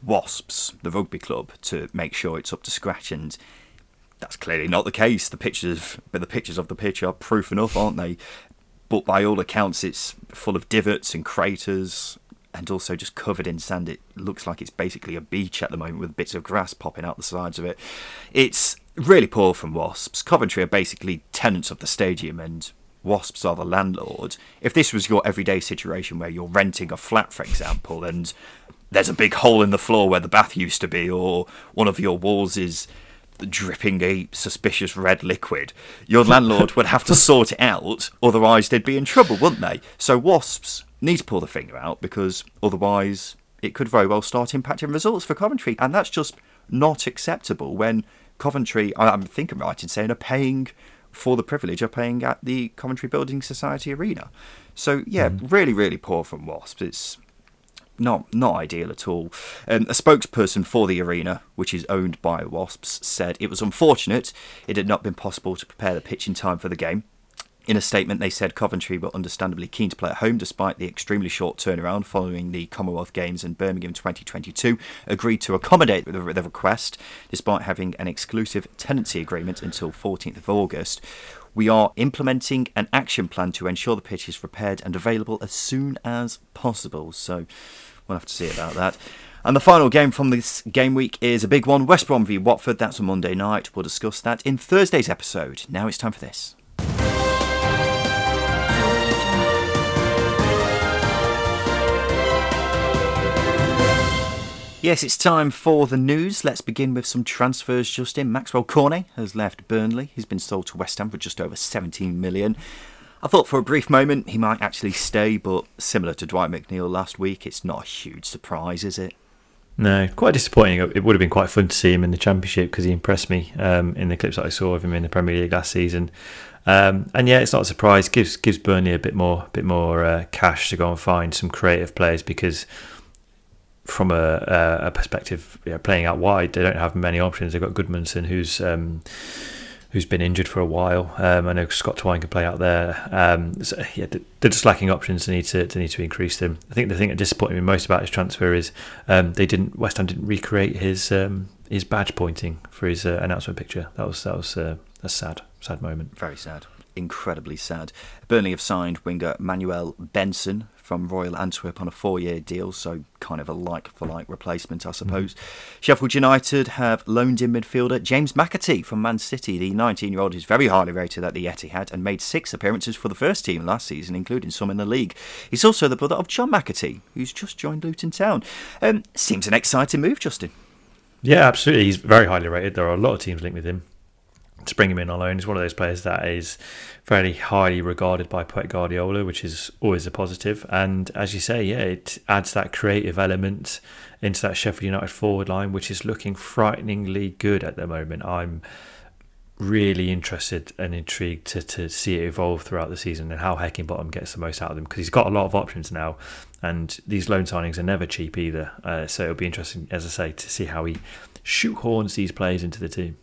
Wasps, the rugby club, to make sure it's up to scratch. And that's clearly not the case. The pictures, but the pictures of the pitch are proof enough, aren't they? But by all accounts, it's full of divots and craters and also just covered in sand. It looks like it's basically a beach at the moment with bits of grass popping out the sides of it. It's really poor from Wasps. Coventry are basically tenants of the stadium and Wasps are the landlord. If this was your everyday situation where you're renting a flat, for example, and there's a big hole in the floor where the bath used to be, or one of your walls is dripping a suspicious red liquid, your landlord would have to sort it out, otherwise they'd be in trouble, wouldn't they? So Wasps need to pull the finger out because otherwise it could very well start impacting results for Coventry, and that's just not acceptable when Coventry, I'm thinking right in saying, are paying for the privilege of playing at the Coventry Building Society Arena. So yeah, mm. really, really poor from Wasps. It's not not ideal at all. Um, a spokesperson for the arena, which is owned by Wasps, said it was unfortunate it had not been possible to prepare the pitch in time for the game. In a statement, they said Coventry were understandably keen to play at home despite the extremely short turnaround following the Commonwealth Games in Birmingham 2022, agreed to accommodate the, request despite having an exclusive tenancy agreement until 14th of August. We are implementing an action plan to ensure the pitch is repaired and available as soon as possible. So we'll have to see about that. And the final game from this game week is a big one West Brom v Watford. That's on Monday night. We'll discuss that in Thursday's episode. Now it's time for this. Yes, it's time for the news. Let's begin with some transfers. Justin Maxwel Cornet has left Burnley. He's been sold to West Ham for just over 17 million. I thought for a brief moment he might actually stay, but similar to Dwight McNeil last week, it's not a huge surprise, is it? No, quite disappointing. It would have been quite fun to see him in the Championship because he impressed me um, in the clips that I saw of him in the Premier League last season. Um, and yeah, it's not a surprise. gives gives Burnley a bit more bit more uh, cash to go and find some creative players because from a, a perspective you know, playing out wide, they don't have many options. They've got Gudmundsson, who's um, who's been injured for a while. Um, I know Scott Twine can play out there. Um, so yeah, they're just lacking options. They need to they need to increase them. I think the thing that disappointed me most about his transfer is um, they didn't West Ham didn't recreate his um, his badge pointing for his uh, announcement picture. That was that was uh, a sad sad moment. Very sad. Incredibly sad. Burnley have signed winger Manuel Benson from Royal Antwerp on a four year deal, so kind of a like for like replacement, I suppose. Mm-hmm. Sheffield United have loaned in midfielder James McAtee from Man City. The 19 year old is very highly rated at the Etihad and made six appearances for the first team last season, including some in the league. He's also the brother of John McAtee, who's just joined Luton Town. Um, seems an exciting move, Justin. Yeah, absolutely. He's very highly rated. There are a lot of teams linked with him to bring him in on loan. He's one of those players that is fairly highly regarded by Pep Guardiola, which is always a positive. And as you say, yeah, it adds that creative element into that Sheffield United forward line, which is looking frighteningly good at the moment. I'm really interested and intrigued to, to see it evolve throughout the season and how Heckingbottom gets the most out of them because he's got a lot of options now and these loan signings are never cheap either. Uh, so it'll be interesting, as I say, to see how he shoehorns these players into the team.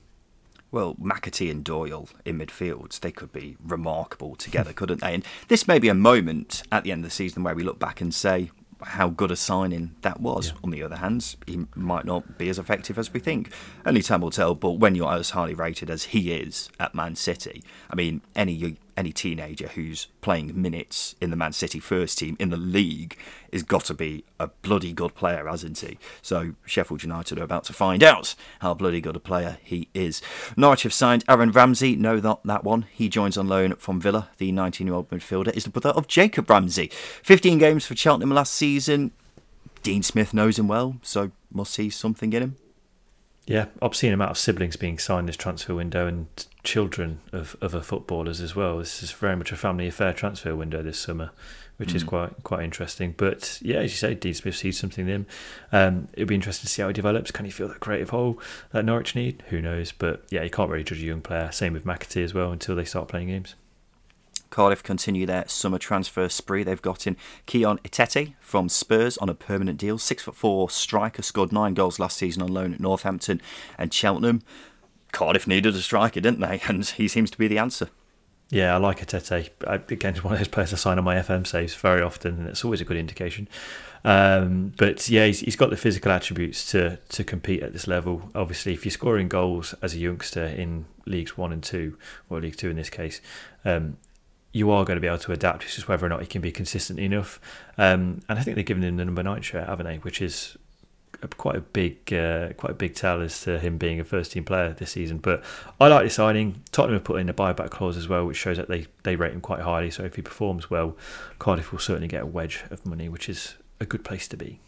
Well, McAtee and Doyle in midfield, they could be remarkable together, couldn't they? And this may be a moment at the end of the season where we look back and say how good a signing that was. Yeah. On the other hand, he might not be as effective as we think. Only time will tell, but when you're as highly rated as he is at Man City, I mean, any any teenager who's playing minutes in the Man City first team in the league is got to be a bloody good player, hasn't he? So Sheffield United are about to find out how bloody good a player he is. Norwich have signed Aaron Ramsey. No, not that one. He joins on loan from Villa. The 19-year-old midfielder is the brother of Jacob Ramsey. 15 games for Cheltenham last season. Dean Smith knows him well, so must see something in him. Yeah, obscene amount of siblings being signed this transfer window and children of other footballers as well. This is very much a family affair transfer window this summer, which mm. is quite quite interesting. But yeah, as you say, Dean Smith sees something in him. Um, it'll be interesting to see how he develops. Can he fill that creative hole that Norwich need? Who knows? But yeah, you can't really judge a young player. Same with McAtee as well until they start playing games. Cardiff continue their summer transfer spree. They've got in Kion Etete from Spurs on a permanent deal. Six foot four striker, scored nine goals last season on loan at Northampton and Cheltenham. Cardiff needed a striker, didn't they? And he seems to be the answer. Yeah, I like Etete. Again, one of those players I sign on my FM saves very often, and it's always a good indication. Um, but yeah, he's, he's got the physical attributes to to compete at this level. Obviously, if you're scoring goals as a youngster in leagues one and two, or League Two in this case, um, you are going to be able to adapt. It's just whether or not he can be consistent enough. Um, and I think they've given him the number nine shirt, haven't they? Which is a, quite a big, uh, quite a big tell as to him being a first team player this season. But I like the signing. Tottenham have put in a buyback clause as well, which shows that they they rate him quite highly. So if he performs well, Cardiff will certainly get a wedge of money, which is a good place to be.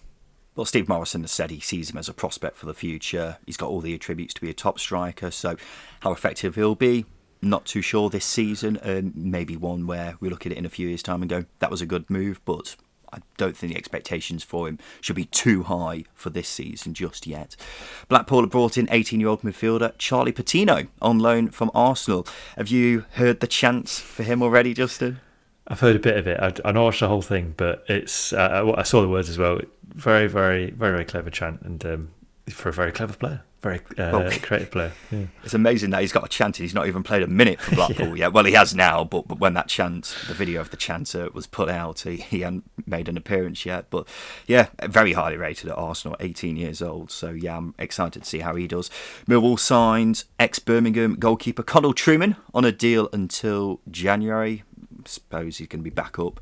Well, Steve Morison has said he sees him as a prospect for the future. He's got all the attributes to be a top striker. So, how effective he'll be, not too sure this season, and maybe one where we look at it in a few years' time and go, that was a good move, but I don't think the expectations for him should be too high for this season just yet. Blackpool have brought in 18 year old midfielder Charlie Patino on loan from Arsenal. Have you heard the chants for him already, Justin? I've heard a bit of it. I, I know watched the whole thing, but it's uh, I saw the words as well. Very, very, very, very clever chant, and um, for a very clever player. Very uh, well, creative player. Yeah. It's amazing that he's got a chant and he's not even played a minute for Blackpool yeah. yet. Well, he has now, but, but when that chant, the video of the chanter was put out, he, he hadn't made an appearance yet. But yeah, very highly rated at Arsenal, 18 years old. So yeah, I'm excited to see how he does. Millwall signed ex Birmingham goalkeeper Connal Trueman on a deal until January. I suppose he's going to be back up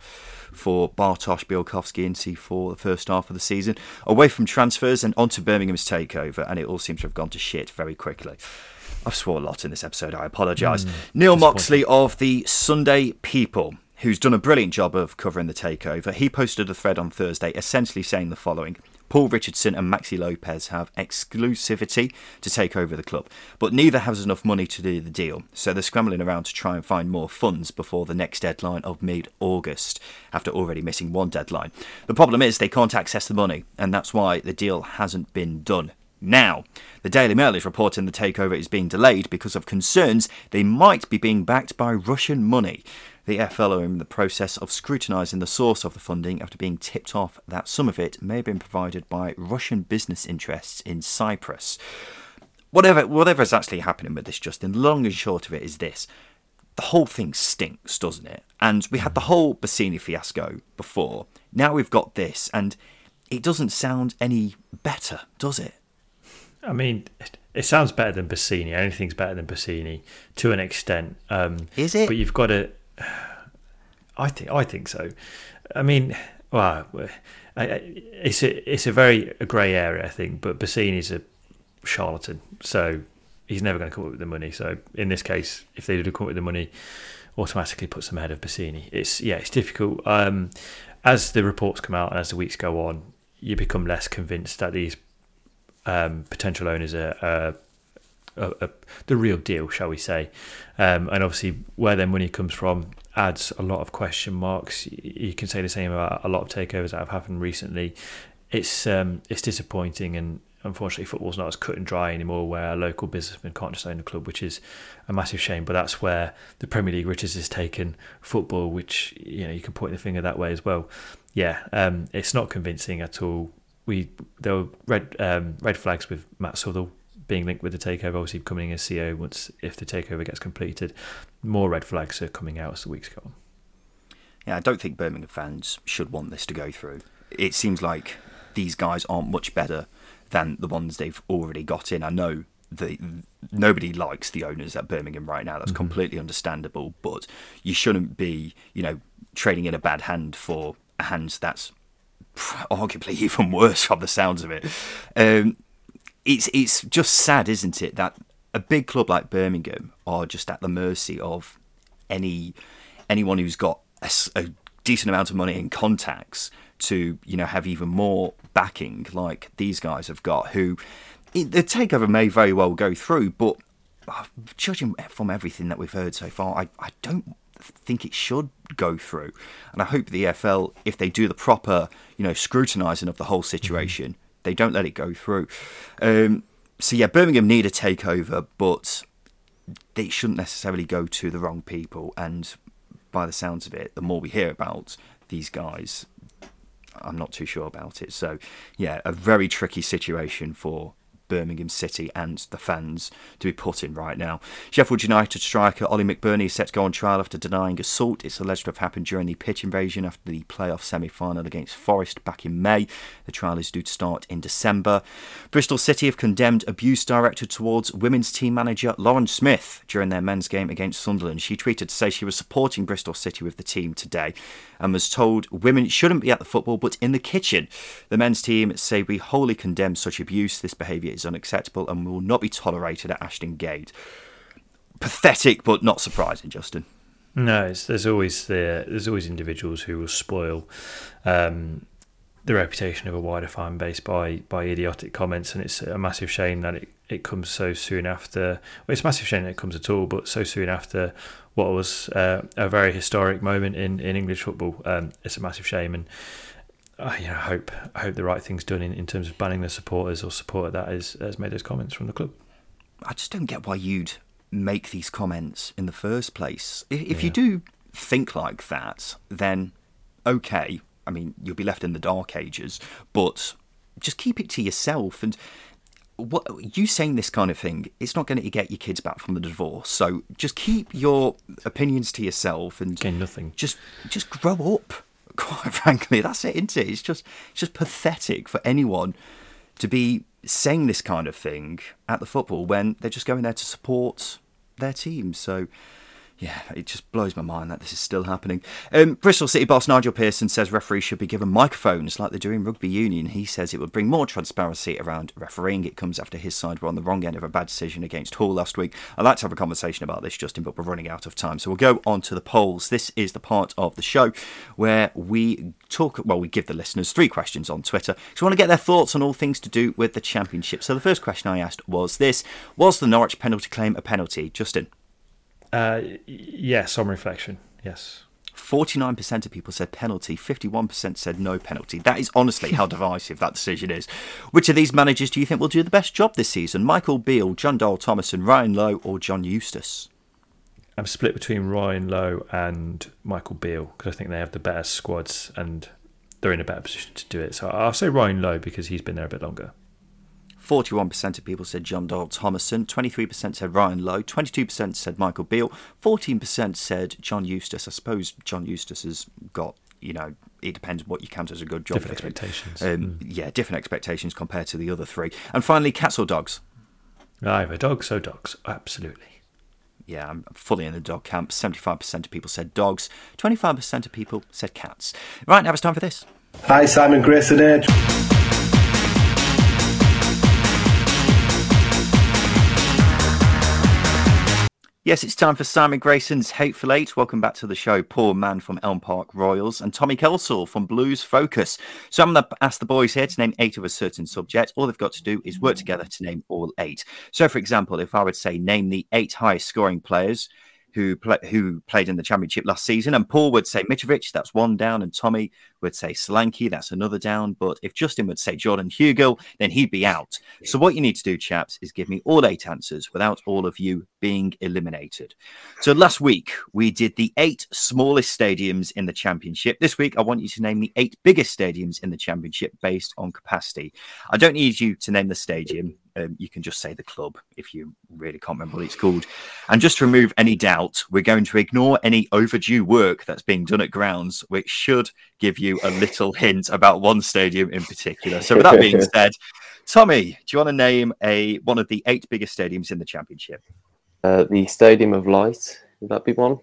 for Bartosz Białkowski into for the first half of the season. Away from transfers and onto Birmingham's takeover, and it all seems to have gone to shit very quickly. I've swore a lot in this episode, I apologise. Mm, Neil Moxley of the Sunday People who's done a brilliant job of covering the takeover. He posted a thread on Thursday essentially saying the following Paul Richardson and Maxi Lopez have exclusivity to take over the club, but neither has enough money to do the deal, so they're scrambling around to try and find more funds before the next deadline of mid August, after already missing one deadline. The problem is they can't access the money, and that's why the deal hasn't been done. Now, the Daily Mail is reporting the takeover is being delayed because of concerns they might be being backed by Russian money. The FL are in the process of scrutinising the source of the funding after being tipped off that some of it may have been provided by Russian business interests in Cyprus. Whatever, whatever is actually happening with this, Justin, the long and short of it is this. The whole thing stinks, doesn't it? And we had the whole Bassini fiasco before. Now we've got this, and it doesn't sound any better, does it? I mean, it sounds better than Bassini. Anything's better than Bassini to an extent. Um, Is it? But you've got to. I think. I think so. I mean, well, it's a it's a very grey area, I think. But Bassini's a charlatan, so he's never going to come up with the money. So in this case, if they did come up with the money, automatically puts them ahead of Bassini. It's yeah, it's difficult. Um, as the reports come out and as the weeks go on, you become less convinced that these um, potential owners are, are, are, are the real deal, shall we say? Um, and obviously, where their money comes from adds a lot of question marks. You can say the same about a lot of takeovers that have happened recently. It's um, it's disappointing, and unfortunately, football's not as cut and dry anymore. Where a local businessman can't just own a club, which is a massive shame. But that's where the Premier League riches has taken football, which you know you can point the finger that way as well. Yeah, um, it's not convincing at all we there were red um, red flags with Matt Southall being linked with the takeover, obviously becoming a CEO once if the takeover gets completed. More red flags are coming out as the weeks go on. Yeah, I don't think Birmingham fans should want this to go through. It seems like these guys aren't much better than the ones they've already got in. I know that nobody likes the owners at Birmingham right now. That's completely understandable, but you shouldn't be, you know, trading in a bad hand for a hand that's arguably even worse from the sounds of it. Um, it's it's just sad, isn't it, that a big club like Birmingham are just at the mercy of any anyone who's got a decent amount of money and contacts to you know have even more backing like these guys have got who it, the takeover may very well go through but uh, judging from everything that we've heard so far I, I don't think it should go through. And I hope the EFL if they do the proper you know scrutinising of the whole situation they don't let it go through um, so yeah Birmingham need a takeover but they shouldn't necessarily go to the wrong people. And by the sounds of it, the more we hear about these guys, I'm not too sure about it. So, yeah, a very tricky situation for Birmingham City and the fans to be put in right now. Sheffield United striker Oli McBurnie is set to go on trial after denying assault. It's alleged to have happened during the pitch invasion after the playoff semi final against Forest back in May. The trial is due to start in December. Bristol City have condemned abuse directed towards women's team manager Lauren Smith during their men's game against Sunderland. She tweeted to say she was supporting Bristol City with the team today and was told women shouldn't be at the football but in the kitchen. The men's team say we wholly condemn such abuse. This behaviour is unacceptable and will not be tolerated at Ashton Gate. Pathetic but not surprising, Justin. No, there's always the there's always individuals who will spoil um, the reputation of a wider fan base by by idiotic comments, and it's a massive shame that it, it comes so soon after. Well, it's a massive shame that it comes at all, but so soon after what was uh, a very historic moment in, in English football. Um, it's a massive shame, and uh, you know, I hope I hope the right thing's done in, in terms of banning the supporters or supporter that has, has made those comments from the club. I just don't get why you'd make these comments in the first place. If, if you do think like that, then okay. I mean, you'll be left in the dark ages, but just keep it to yourself. And what you saying this kind of thing, it's not going to get your kids back from the divorce. So just keep your opinions to yourself and Gain nothing. just just grow up. Quite frankly, that's it, isn't it? It's just it's just pathetic for anyone to be saying this kind of thing at the football when they're just going there to support their team. So Yeah, it just blows my mind that this is still happening. Um, Bristol City boss Nigel Pearson says referees should be given microphones like they do in rugby union. He says it would bring more transparency around refereeing. It comes after his side were on the wrong end of a bad decision against Hull last week. I'd like to have a conversation about this, Justin, but we're running out of time. So we'll go on to the polls. This is the part of the show where we talk, well, we give the listeners three questions on Twitter. So we want to get their thoughts on all things to do with the championship. So the first question I asked was this Was the Norwich penalty claim a penalty? Justin? Uh, yes, on reflection, yes. 49% of people said penalty, 51% said no penalty. That is honestly how divisive that decision is. Which of these managers do you think will do the best job this season? Michael Beale, Jon Dahl Tomasson, Ryan Lowe, or John Eustace? I'm split between Ryan Lowe and Michael Beale because I think they have the better squads and they're in a better position to do it. So I'll say Ryan Lowe because he's been there a bit longer. 41% of people said Jon Dahl Tomasson, 23% said Ryan Lowe, 22% said Michael Beale, 14% said John Eustace. I suppose John Eustace has got, you know, it depends what you count as a good job. Different expectations. Um, mm. Yeah, different expectations compared to the other three. And finally, cats or dogs? Either dogs, so dogs, absolutely. Yeah, I'm fully in the dog camp. 75% of people said dogs, 25% of people said cats. Right, now it's time for this. Hi, Simon Grayson here. Yes, it's time for Simon Grayson's Hateful Eight. Welcome back to the show, Paul Mann from Elm Park Royals and Tommy Kelsall from Blues Focus. So I'm going to ask the boys here to name eight of a certain subject. All they've got to do is work together to name all eight. So, for example, if I would say name the eight highest scoring players who play, who played in the championship last season. And Paul would say Mitrovic, that's one down, and Tommy would say Solanke, that's another down. But if Justin would say Jordan Hugo, then he'd be out. So what you need to do, chaps, is give me all eight answers without all of you being eliminated. So last week we did the eight smallest stadiums in the championship. This week I want you to name the eight biggest stadiums in the championship based on capacity. I don't need you to name the stadium um, you can just say the club if you really can't remember what it's called. And just to remove any doubt, we're going to ignore any overdue work that's being done at grounds, which should give you a little hint about one stadium in particular. So, with that being said, Tommy, do you want to name a one of the eight biggest stadiums in the championship? Uh, the Stadium of Light. Would that be one?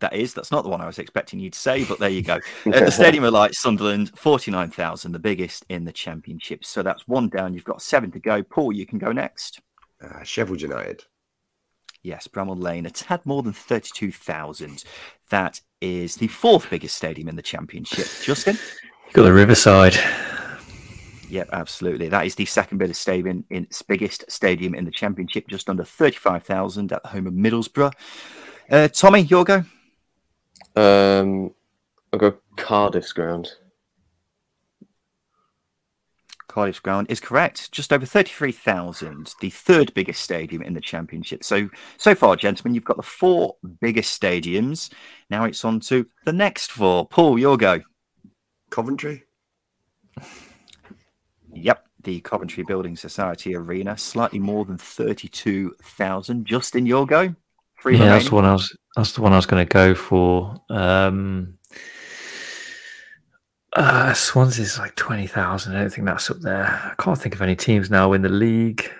that is. That's not the one I was expecting you to say, but there you go. Uh, the Stadium of Light, Sunderland, 49,000, the biggest in the championship. So that's one down. You've got seven to go. Paul, you can go next. Uh, Sheffield United. Yes, Bramall Lane, a tad more than 32,000. That is the fourth biggest stadium in the championship. Justin? You've got the Riverside. Yep, absolutely. That is the second biggest stadium in biggest stadium in the championship, just under 35,000 at the home of Middlesbrough. Uh, Tommy, your go. Um, I'll go Cardiff's ground. Cardiff's ground is correct. Just over 33,000, the third biggest stadium in the championship. So, so far, gentlemen, you've got the four biggest stadiums. Now it's on to the next four. Paul, your go. Coventry. Yep, the Coventry Building Society Arena, slightly more than 32,000. Justin, your go. Three yeah, remaining. that's the one I was. That's the one I was going to go for. Um, uh, Swansea's like twenty thousand. I don't think that's up there. I can't think of any teams now in the league.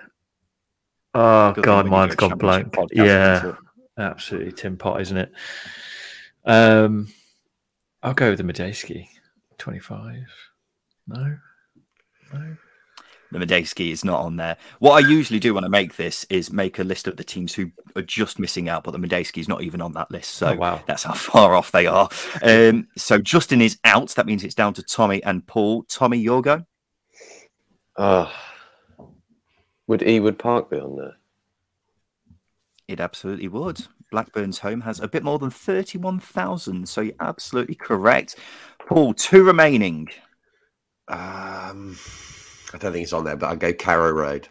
Oh Good God, mine's gone blank. Yeah, absolutely, Tim Pot, isn't it? Um, I'll go with the Madejski. Twenty-five. No, no the Madejski is not on there. What I usually do when I make this is make a list of the teams who are just missing out, but the Madejski is not even on that list. So oh, wow. that's how far off they are. Um, so Justin is out. That means it's down to Tommy and Paul. Tommy, your go. Uh, would Ewood Park be on there? It absolutely would. Blackburn's home has a bit more than 31,000. So you're absolutely correct. Paul, two remaining. Um. I don't think it's on there, but I'll go Carrow Road.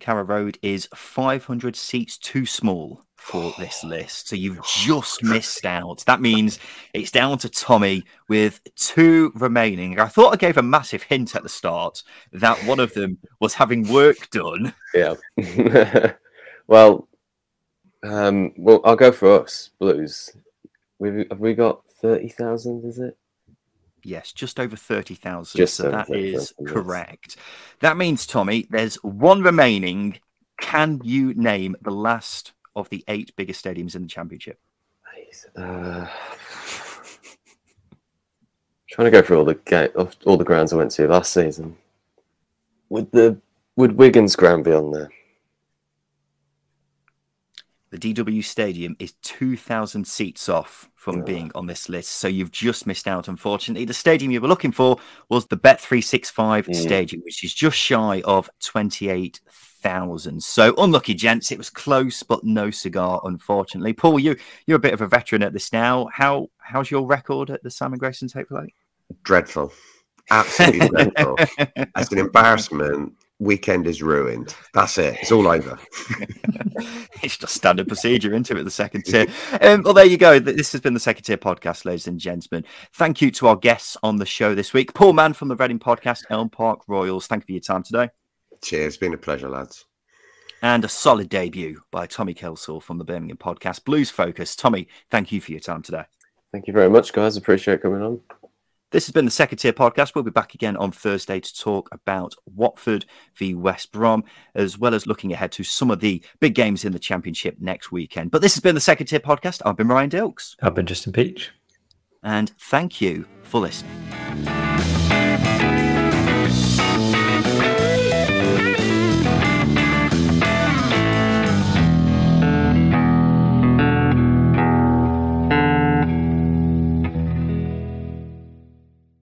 Carrow Road is 500 seats too small for this list. So you've just missed out. That means it's down to Tommy with two remaining. I thought I gave a massive hint at the start that one of them was having work done. Yeah. well, um, well, I'll go for us, Blues. We've, have we got 30,000, is it? Yes, just over 30,000. So that is correct. That means, Tommy, there's one remaining Can you name the last of the eight biggest stadiums in the championship? Uh, trying to go through all the ga- of all the grounds I went to last season. Would the would Wigan's ground be on there? The DW Stadium is 2,000 seats off from Oh. being on this list. So you've just missed out, unfortunately. The stadium you were looking for was the Bet365 Mm. Stadium, which is just shy of 28,000. So unlucky, gents. It was close, but no cigar, unfortunately. Paul, you, you're a bit of a veteran at this now. How How's your record at the Simon Grayson Tape Play? Dreadful. Absolutely dreadful. That's an embarrassment. Weekend is ruined. That's it. It's all over. it's just standard procedure into it, the second tier. Um, well, there you go. This has been the second tier podcast, ladies and gentlemen. Thank you to our guests on the show this week. Paul Mann from the Reading podcast, Elm Park Royals. Thank you for your time today. Cheers. Been a pleasure, lads. And a solid debut by Tommy Kelsall from the Birmingham podcast, Blues Focus. Tommy, thank you for your time today. Thank you very much, guys. Appreciate coming on. This has been the second tier podcast. We'll be back again on Thursday to talk about Watford v West Brom, as well as looking ahead to some of the big games in the championship next weekend. But this has been the second tier podcast. I've been Ryan Dilks. I've been Justin Peach. and thank you for listening.